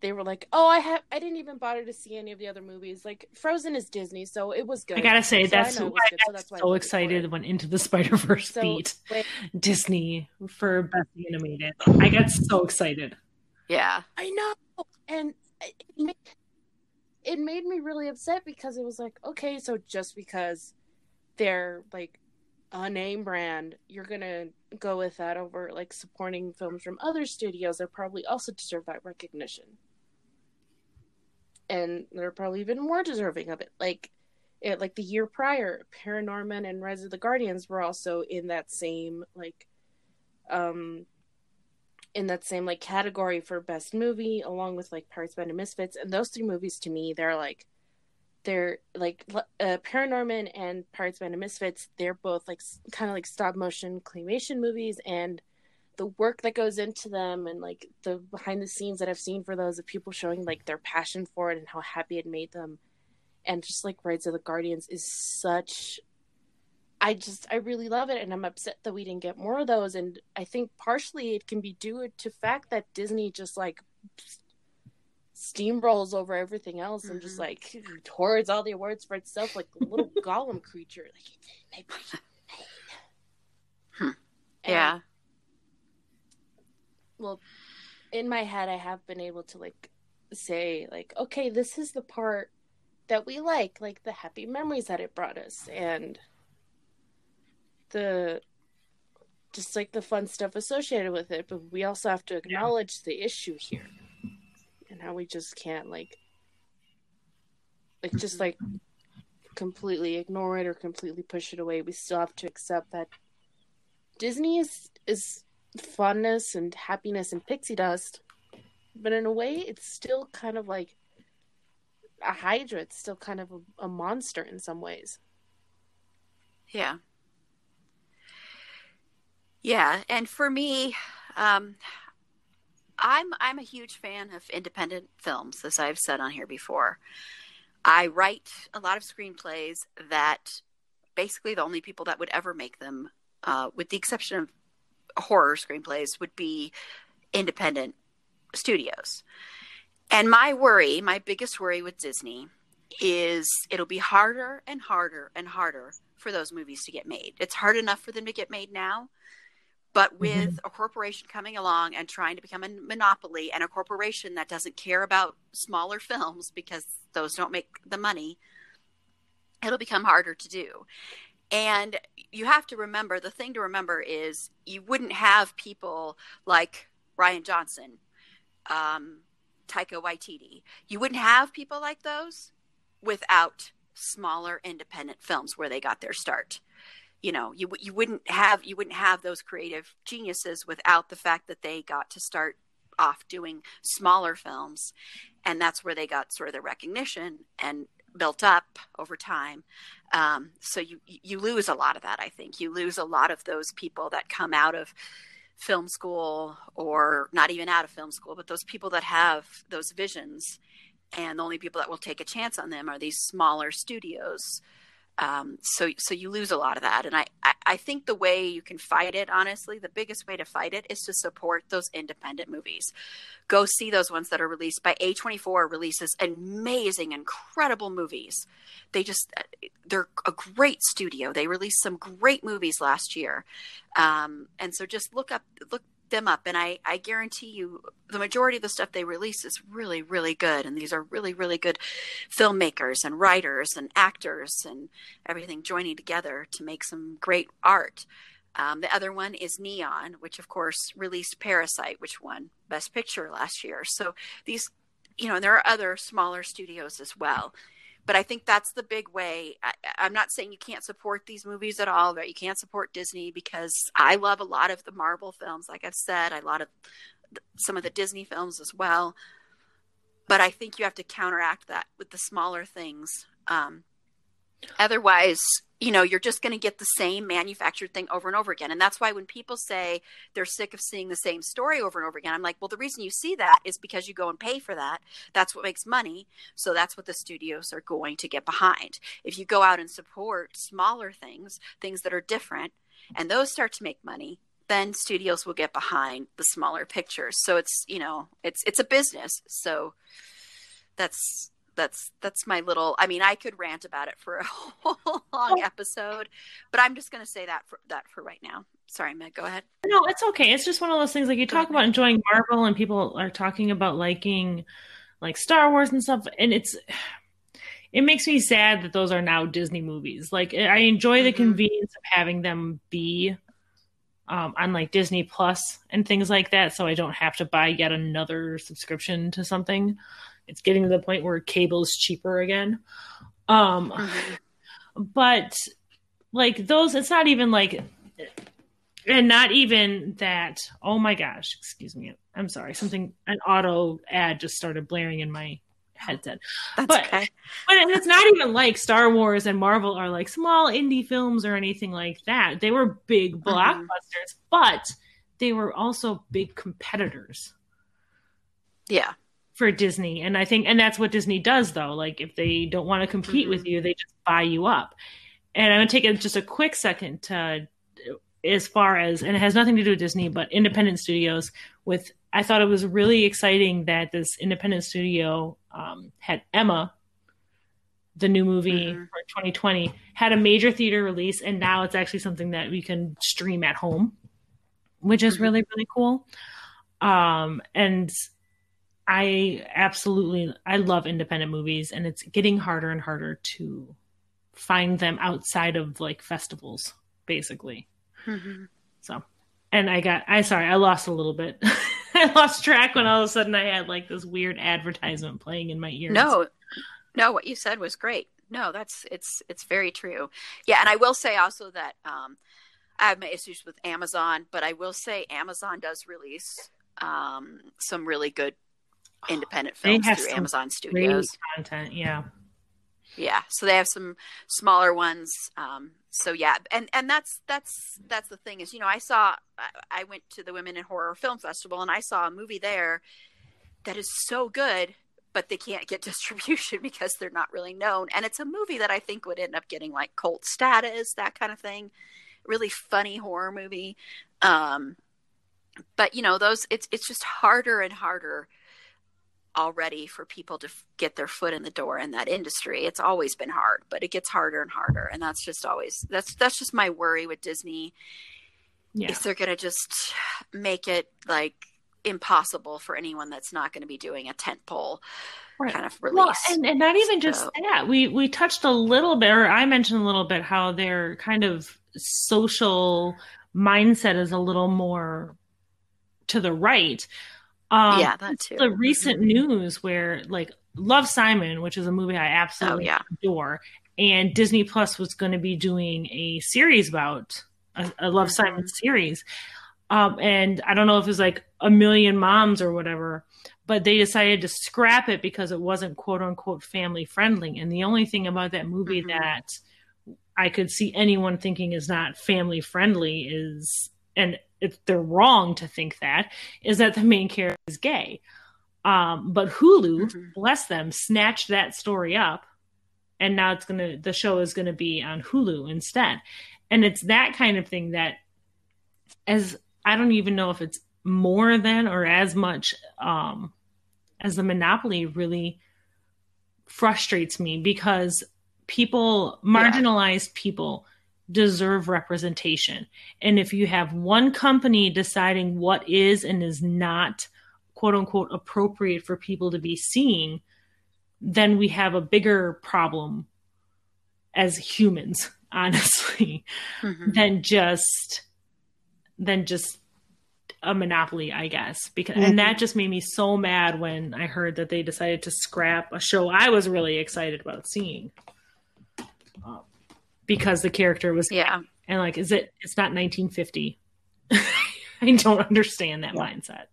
they were like oh i have i didn't even bother to see any of the other movies like frozen is disney so it was good I gotta say, So that's know it why good, I so that's why so voted excited it. when Into the Spider Verse So, beat wait, Disney for Best Animated. I got so excited. yeah, I know, and it made, it made me really upset because it was like, okay, so just because they're like a name brand, you're gonna go with that over like supporting films from other studios that probably also deserve that recognition, and they're probably even more deserving of it. Like, it, like the year prior, Paranorman and Rise of the Guardians were also in that same like um in that same like category for best movie along with like Pirates Band of Misfits and those three movies to me they're like they're like uh, Paranorman and Pirates Band of Misfits they're both like kind of like stop motion claymation movies and the work that goes into them and like the behind the scenes that I've seen for those of people showing like their passion for it and how happy it made them and just like Rise of the Guardians is such I just I really love it and I'm upset that we didn't get more of those and I think partially it can be due to fact that Disney just like steamrolls over everything else mm-hmm. and just mm-hmm. like towards all the awards for itself like a little golem creature like hmm. yeah well in my head I have been able to like say like okay this is the part that we like like the happy memories that it brought us and the just like the fun stuff associated with it but we also have to acknowledge yeah. the issue here and how we just can't like like just like completely ignore it or completely push it away we still have to accept that disney is is funness and happiness and pixie dust but in a way it's still kind of like a hydra. It's still kind of a, a monster in some ways. Yeah. Yeah, and for me, um, I'm I'm a huge fan of independent films, as I've said on here before. I write a lot of screenplays that basically the only people that would ever make them, uh, with the exception of horror screenplays, would be independent studios. And my worry, my biggest worry with Disney, is it'll be harder and harder and harder for those movies to get made. It's hard enough for them to get made now, but mm-hmm. with mm-hmm. a corporation coming along and trying to become a monopoly and a corporation that doesn't care about smaller films because those don't make the money, it'll become harder to do. And you have to remember the thing to remember is you wouldn't have people like Rian Johnson, um, Taika Waititi. You wouldn't have people like those without smaller independent films where they got their start. You know you you wouldn't have you wouldn't have those creative geniuses without the fact that they got to start off doing smaller films. And that's where they got sort of the recognition and built up over time um, so you you lose a lot of that i think. You lose a lot of those people that come out of film school or not even out of film school but those people that have those visions and the only people that will take a chance on them are these smaller studios um, so so you lose a lot of that and I, I, I think the way you can fight it honestly the biggest way to fight it is to support those independent movies. Go see those ones that are released. By a24 releases amazing incredible movies. They just they're a great studio. They released some great movies last year. Um, and so just look up look them up and I, I guarantee you the majority of the stuff they release is really really good and these are really really good filmmakers and writers and actors and everything joining together to make some great art. Um, the other one is neon which of course released parasite which won best picture last year. So these you know there are other smaller studios as well but I think that's the big way. I, am not saying you can't support these movies at all, that you can't support Disney because I love a lot of the Marvel films. Like I've said, I lot of some of the Disney films as well. But I think you have to counteract that with the smaller things. Um, otherwise, you know you're just going to get the same manufactured thing over and over again. And that's why when people say they're sick of seeing the same story over and over again i'm like well the reason you see that is because you go and pay for that. That's what makes money. So that's what the studios are going to get behind. If you go out and support smaller things things that are different and those start to make money then studios will get behind the smaller pictures. So it's you know it's it's a business. So that's that's that's my little i mean i could rant about it for a whole long episode but i'm just going to say that for that for right now. Sorry meg go ahead. No it's okay. It's just one of those things like you talk about enjoying marvel and people are talking about liking like star wars and stuff and it's it makes me sad that those are now disney movies. Like i enjoy the mm-hmm. convenience of having them be um, on like disney plus and things like that so i don't have to buy yet another subscription to something it's getting to the point where cable's cheaper again. Um, mm-hmm. but like those, it's not even like, and not even that. Oh my gosh, excuse me. I'm sorry. Something an auto ad just started blaring in my headset. That's but, okay. but it's not even like Star Wars and Marvel are like small indie films or anything like that. They were big blockbusters, but they were also big competitors Yeah. For Disney. And I think, and that's what Disney does though. Like if they don't want to compete with you, they just buy you up. And I'm going to take just a quick second to, as far as, and it has nothing to do with Disney, but independent studios with, I thought it was really exciting that this independent studio um, had Emma, the new movie Mhm. for 2020, had a major theater release. And now it's actually something that we can stream at home, which is Mhm. really, really cool. Um, and I absolutely I love independent movies and it's getting harder and harder to find them outside of like festivals basically. Mhm. So and I got I sorry, I lost a little bit. I lost track when all of a sudden I had like this weird advertisement playing in my ears. No, no, what you said was great. No, that's it's it's very true. Yeah, and I will say also that um, I have my issues with Amazon, but I will say Amazon does release um, some really good independent films through Amazon Studios. content, yeah. Yeah, so they have some smaller ones. Um, so yeah, and and that's that's that's the thing is you know I saw I, I went to the Women in Horror Film Festival and I saw a movie there that is so good, but they can't get distribution because they're not really known. And it's a movie that I think would end up getting like cult status, that kind of thing. Really funny horror movie. Um, but you know those it's it's just harder and harder already for people to f- get their foot in the door in that industry. It's always been hard, but it gets harder and harder, and that's just always that's that's just my worry with Disney. Yeah. If they're gonna just make it like impossible for anyone that's not going to be doing a tent pole Right. kind of release. Well, and, and not even just So- that. We we touched a little bit, or I mentioned a little bit, how their kind of social mindset is a little more to the right. Um, yeah, that too. the recent news where like Love Simon, which is a movie I Oh absolutely yeah, adore, and Disney Plus was going to be doing a series about a, a Love Mhm. Simon series. Um, and I don't know if it was like a million moms or whatever, but they decided to scrap it because it wasn't quote unquote family friendly. And the only thing about that movie Mhm. that I could see anyone thinking is not family friendly is, and if they're wrong to think that, is that the main character is gay. Um, but Hulu, Mhm. bless them, snatched that story up, and now it's gonna the show is gonna be on Hulu instead. And it's that kind of thing that, as I don't even know if it's more than or as much um, as the monopoly really frustrates me because people, marginalized people, deserve representation. And if you have one company deciding what is and is not quote unquote appropriate for people to be seeing, then we have a bigger problem as humans, honestly, Mhm. than just than just a monopoly, I guess. Because and that just made me so mad when I heard that they decided to scrap a show I was really excited about seeing. Because the character was yeah. and like is it it's not 1950 i don't understand that Yeah. mindset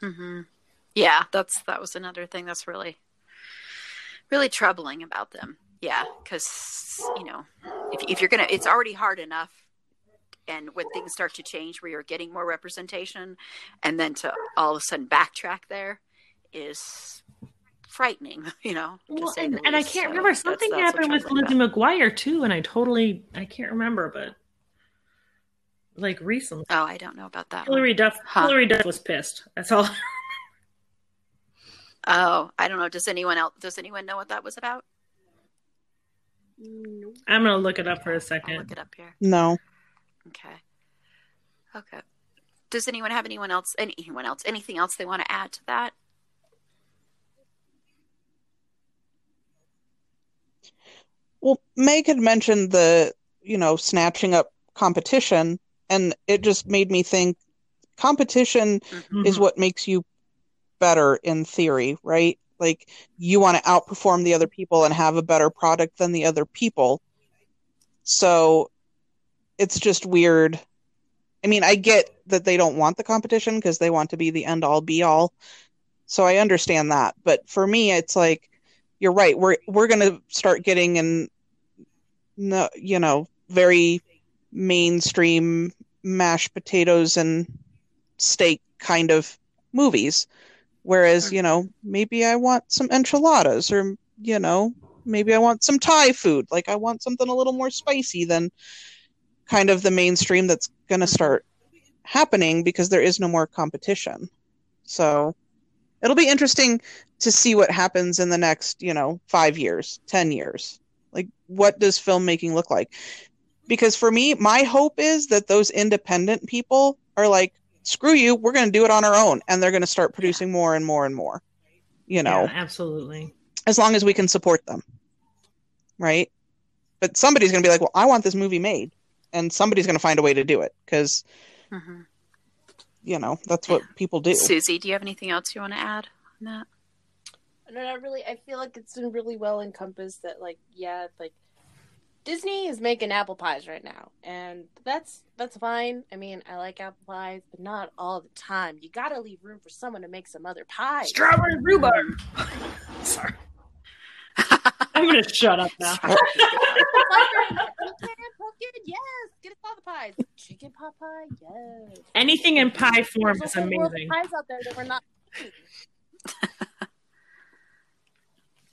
hmm Yeah, that's that was another thing that's really, really troubling about them. Yeah, because you know, if if you're gonna, it's already hard enough, and when things start to change, where you're getting more representation, and then to all of a sudden backtrack there is frightening. You know, well, and, and i can't So remember something that's what happened with troubling lizzie about- mcguire too and i totally i can't remember but like recently Oh, I don't know about that. one. Hilary Duff Huh. Hilary Duff was pissed that's all Oh, I don't know. Does anyone else? Does anyone know what that was about? Nope. i'm gonna look it up for a I'll second look it up here. No. Okay. Okay. Does anyone have anyone else anyone else anything else they want to add to that? Well, Meg had mentioned the, you know, snatching up competition, and it just made me think competition Mhm. is what makes you better in theory, right? Like you want to outperform the other people and have a better product than the other people. So it's just weird. I mean, I get that they don't want the competition because they want to be the end all be all. So I understand that. But for me, it's like you're right. We're we're going to start getting in, no, you know, very mainstream mashed potatoes and steak kind of movies. Whereas, hmm. you know, maybe I want some enchiladas or, you know, maybe I want some Thai food. Like I want something a little more spicy than kind of the mainstream that's going to start happening because there is no more competition. So it'll be interesting to see what happens in the next, you know, five years, 10 years. Like, what does filmmaking look like? Because for me, my hope is that those independent people are like, screw you, we're going to do it on our own. And they're going to start producing yeah. more and more and more, you know? Yeah, absolutely. As long as we can support them. Right. But somebody's going to be like, well, I want this movie made. And somebody's going to find a way to do it because, mm-hmm. You know, that's what people do. Susie, do you have anything else you want to add on that? No, not really. I feel like it's been really well encompassed that, like, yeah, like Disney is making apple pies right now, and that's that's fine. I mean, I like apple pies, but not all the time. You got to leave room for someone to make some other pies. Strawberry rhubarb. Sorry. I'm gonna shut up now. yes, get us all the pies. Chicken pot pie, yes. Anything in pie form There's is amazing. Pies out there that we're not.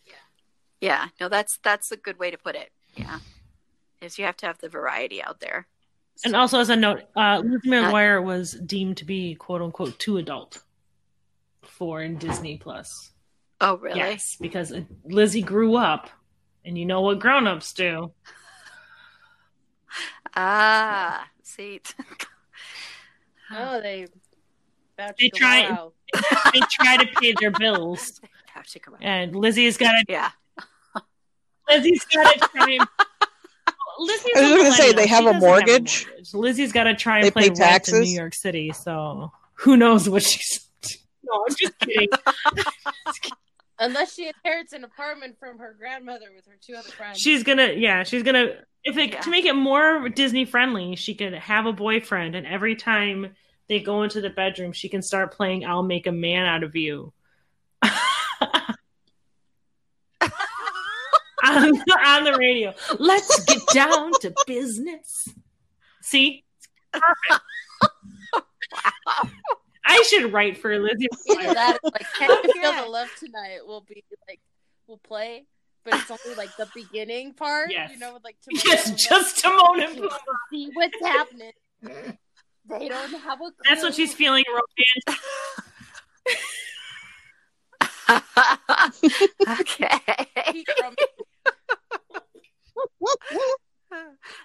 yeah, yeah. No, that's that's a good way to put it. Yeah is you have to have the variety out there. So. And also, as a note, uh, Lizzie McGuire was deemed to be "quote unquote" too adult for in Disney Plus. Oh, really? Yes, because Lizzie grew up, and you know what grown-ups do. Ah, see. oh, they they try they try to pay their bills, and Lizzie's got to yeah. Lizzie's got to try and Lizzie's I was going to say they have a mortgage. have a mortgage. Lizzie's got to try and they play taxes in New York City, so who knows what she's. No, I'm just kidding. Unless she inherits an apartment from her grandmother with her two other friends. She's gonna, yeah, she's gonna. If it, yeah. to make it more Disney friendly, she could have a boyfriend, and every time they go into the bedroom, she can start playing "I'll Make a Man Out of You." on, on the radio. Let's get down to business. See? Perfect. wow. I should write for Lizzie. Either that, like, "Can You Feel the Love Tonight" will be like, we'll play, but it's only like the beginning part. Yes. You know, with like Timon yes, just Timon and Pumbaa. See what's happening. They don't have a. Clue. That's what she's feeling romantic. okay.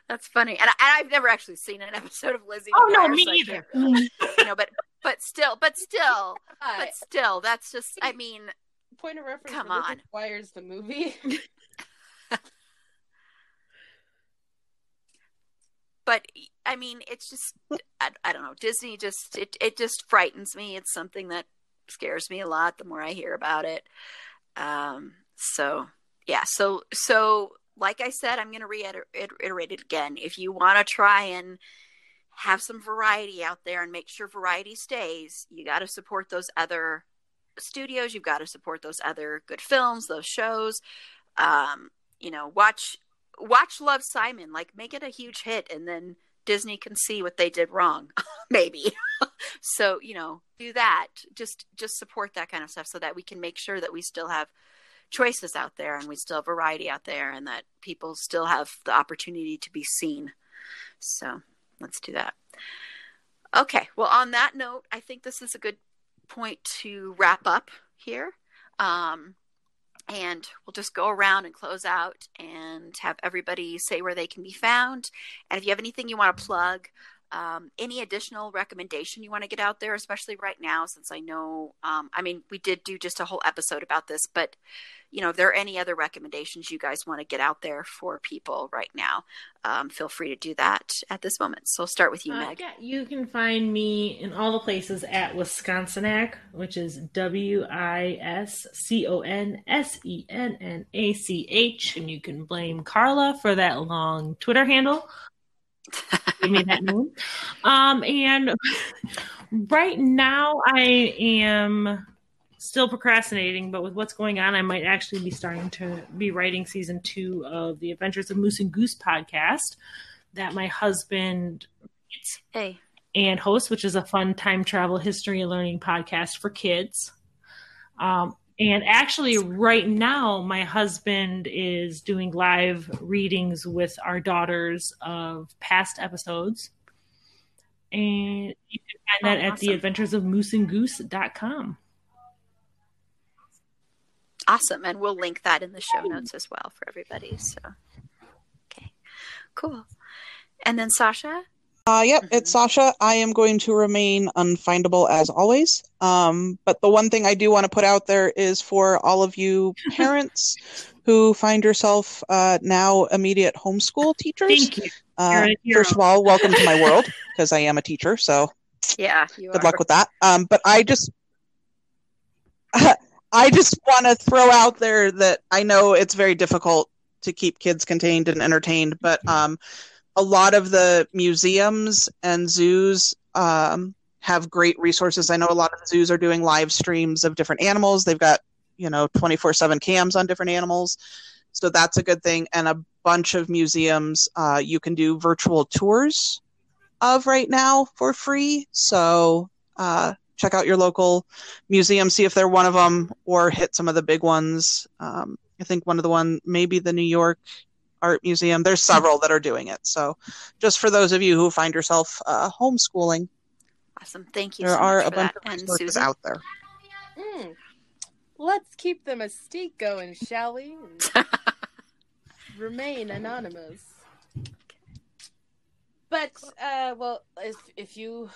That's funny, and, I, have never actually seen an episode of Lizzie. Oh no, me so either. you know, but but still, but still, but still, that's just. I mean, point of reference. Come on, requires the movie. but I mean, it's just I, I don't know. Disney just it it just frightens me. It's something that scares me a lot the more I hear about it. Um. So yeah. So so like I said, I'm going to reiterate it again. If you want to try and have some variety out there and make sure variety stays, you got to support those other studios. You've got to support those other good films, those shows. Um, you know, watch watch Love Simon, like make it a huge hit, and then Disney can see what they did wrong, maybe. so you know, do that. Just just support that kind of stuff so that we can make sure that we still have choices out there and we still have variety out there and that people still have the opportunity to be seen. So let's do that. Okay, well, on that note, I think this is a good point to wrap up here. Um, and we'll just go around and close out and have everybody say where they can be found. And if you have anything you want to plug, um, any additional recommendation you want to get out there, especially right now, since I know, um, I mean, we did do just a whole episode about this, but you know, if there are any other recommendations you guys want to get out there for people right now, um, feel free to do that at this moment. So I'll start with you, Uh, Meg. yeah, you can find me in all the places at Wisconsinac, which is W I S C O N S E N N A C H, and you can blame Carla for that long Twitter handle. Give me that name. Um, and right now I am still procrastinating, but with what's going on, I might actually be starting to be writing season two of the Adventures of Moose and Goose podcast that my husband Hey, and hosts, which is a fun time travel history and learning podcast for kids. Um, and actually, right now, my husband is doing live readings with our daughters of past episodes. And you can find that Oh, at the awesome. adventures of mooseandgoose.com. awesome. And we'll link that in the show notes as well for everybody. So, okay, cool. And then Sasha, Uh, yep, it's Sasha. I am going to remain unfindable as always. Um, but the one thing I do want to put out there is for all of you parents who find yourself uh, now immediate homeschool teachers. Thank you. Uh, You're a hero. first of all, welcome to my world because I am a teacher. So yeah, good are. luck with that. Um, but I just, I just want to throw out there that I know it's very difficult to keep kids contained and entertained, but um, a lot of the museums and zoos um, have great resources. I know a lot of zoos are doing live streams of different animals. They've got you know 24/7 cams on different animals, so that's a good thing. And a bunch of museums uh, you can do virtual tours of right now for free. So uh, check out your local museum, see if they're one of them, or hit some of the big ones. Um, I think one of the one, maybe the New York Art Museum. There's several that are doing it. So just for those of you who find yourself uh, homeschooling, Awesome. Thank you there so are much a bunch that. of And resources out there. Mm. Let's keep the mystique going, shall we? Remain anonymous. But uh, well, if if you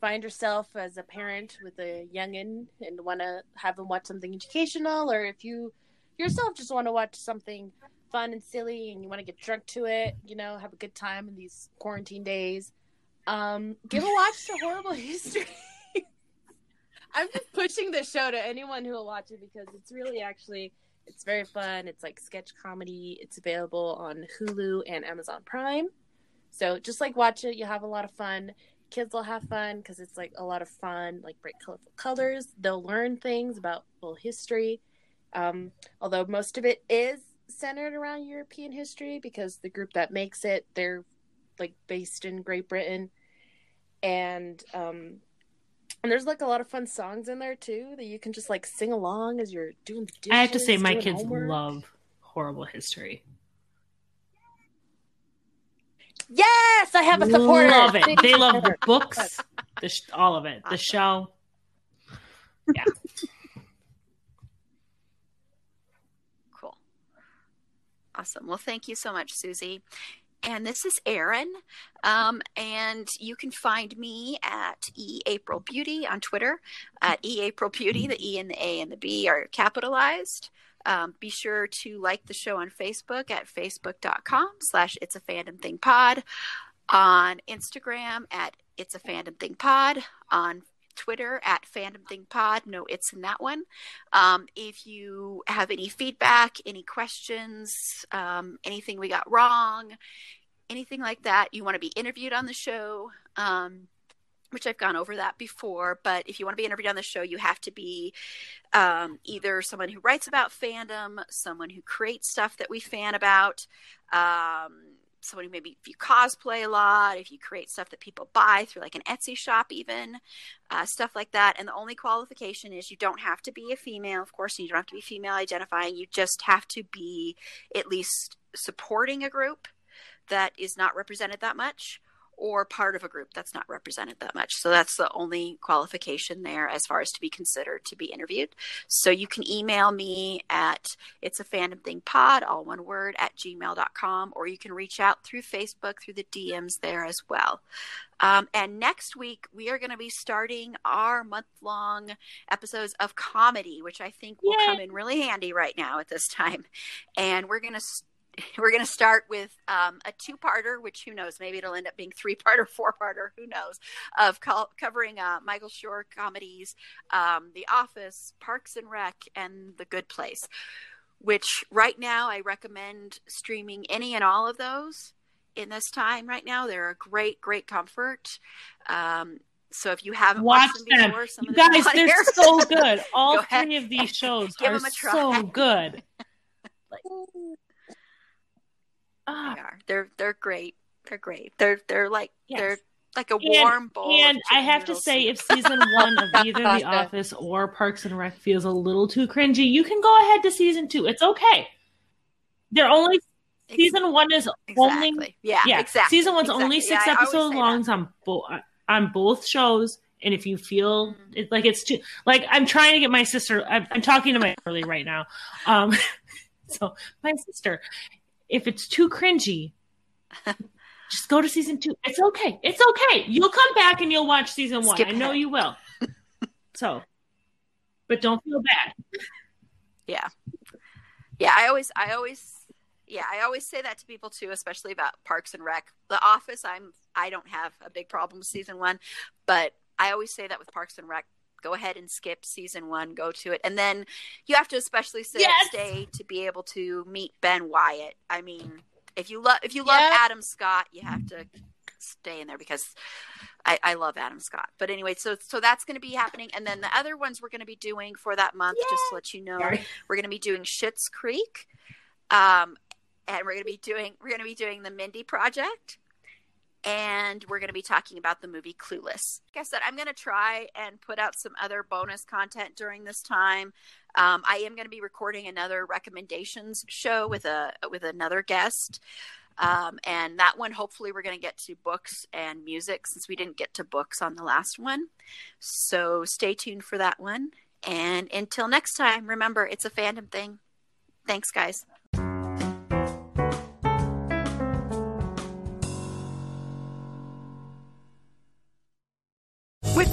find yourself as a parent with a youngin and want to have them watch something educational, or if you yourself just want to watch something fun and silly and you want to get drunk to it, you know, have a good time in these quarantine days, um, give a watch to Horrible History. I'm just pushing the show to anyone who will watch it because it's really actually it's very fun. It's like sketch comedy. It's available on Hulu and Amazon Prime. So just like watch it, you'll have a lot of fun. Kids will have fun because it's like a lot of fun, like bright, colorful colors. They'll learn things about well history. Um, although most of it is centered around European history because the group that makes it, they're like based in Great Britain, and um, and there's like a lot of fun songs in there too that you can just like sing along as you're doing the dishes. I have to say, my kids homework. love horrible history. Yes, I have a supporter. Love it. They love the books, the sh- all of it, the show. Yeah. Awesome. Well, thank you so much, Susie. And this is Erin. Um, and you can find me at E April Beauty on Twitter at E April Beauty. The E and the A and the B are capitalized. Um, be sure to like the show on Facebook at facebook.com slash it's a fandom thing pod. On Instagram at it's a fandom thing pod. On Twitter at fandom thing pod. No, it's in that one. Um, if you have any feedback, any questions, um, anything we got wrong, anything like that, you want to be interviewed on the show, um, which I've gone over that before. But if you want to be interviewed on the show, you have to be um, either someone who writes about fandom, someone who creates stuff that we fan about. Um, someone who maybe if you cosplay a lot, if you create stuff that people buy through like an Etsy shop, even uh, stuff like that. And the only qualification is you don't have to be a female, of course, and you don't have to be female identifying. You just have to be at least supporting a group that is not represented that much or part of a group that's not represented that much. So that's the only qualification there as far as to be considered to be interviewed. So you can email me at it's a fandom thing pod, all one word, at gmail.com, or you can reach out through Facebook through the DMs there as well. Um, and next week, we are going to be starting our month long episodes of comedy, which I think will Yay. come in really handy right now at this time. And we're going to we're going to start with um, a two-parter, which who knows, maybe it'll end up being three-parter, four-parter, who knows, of co- covering uh, Michael Schur comedies, um, The Office, Parks and Rec, and The Good Place. Which right now I recommend streaming any and all of those in this time. Right now, they're a great, great comfort. Um, so if you haven't Watch watched them them. before, some You of them guys, they're here- so good. All Go ahead. three of these shows Give are them a try. so good. Like, They ah, are. They're they're great. They're great. They're they're like Yes. they're like a And- warm bowl. and I have to say, if season one of either The Office or Parks and Rec feels a little too cringy, you can go ahead to season two. It's okay. They're only season one is only yeah, yeah. exactly. Season one's only six Yeah, episodes long on both on both shows. And if you feel Mhm. it, like it's too, like I'm trying to get my sister, I'm, I'm talking to my early right now. Um, so my sister, if it's too cringy, just go to season two. It's okay. It's okay. You'll come back and you'll watch season one. Skip I know ahead. you will. So, but don't feel bad. Yeah. Yeah, I always I always yeah, I always say that to people too, especially about Parks and Rec. The Office, I'm I don't have a big problem with season 1, but I always say that with Parks and Rec, go ahead and skip season 1, go to it. And then you have to especially stay, Yes. stay to be able to meet Ben Wyatt. I mean, if you love if you love Yes. Adam Scott, you have to stay in there because I, I love Adam Scott. But anyway, so so that's going to be happening, and then the other ones we're going to be doing for that month, just to let you know, Sorry. we're going to be doing Schitt's Creek, um, and we're going to be doing we're going to be doing the Mindy Project, and we're going to be talking about the movie Clueless. Like I said, I'm going to try and put out some other bonus content during this time. Um, I am going to be recording another recommendations show with a with another guest. Um, and that one, hopefully, we're going to get to books and music since we didn't get to books on the last one. So stay tuned for that one. And until next time, remember, it's a fandom thing. Thanks, guys.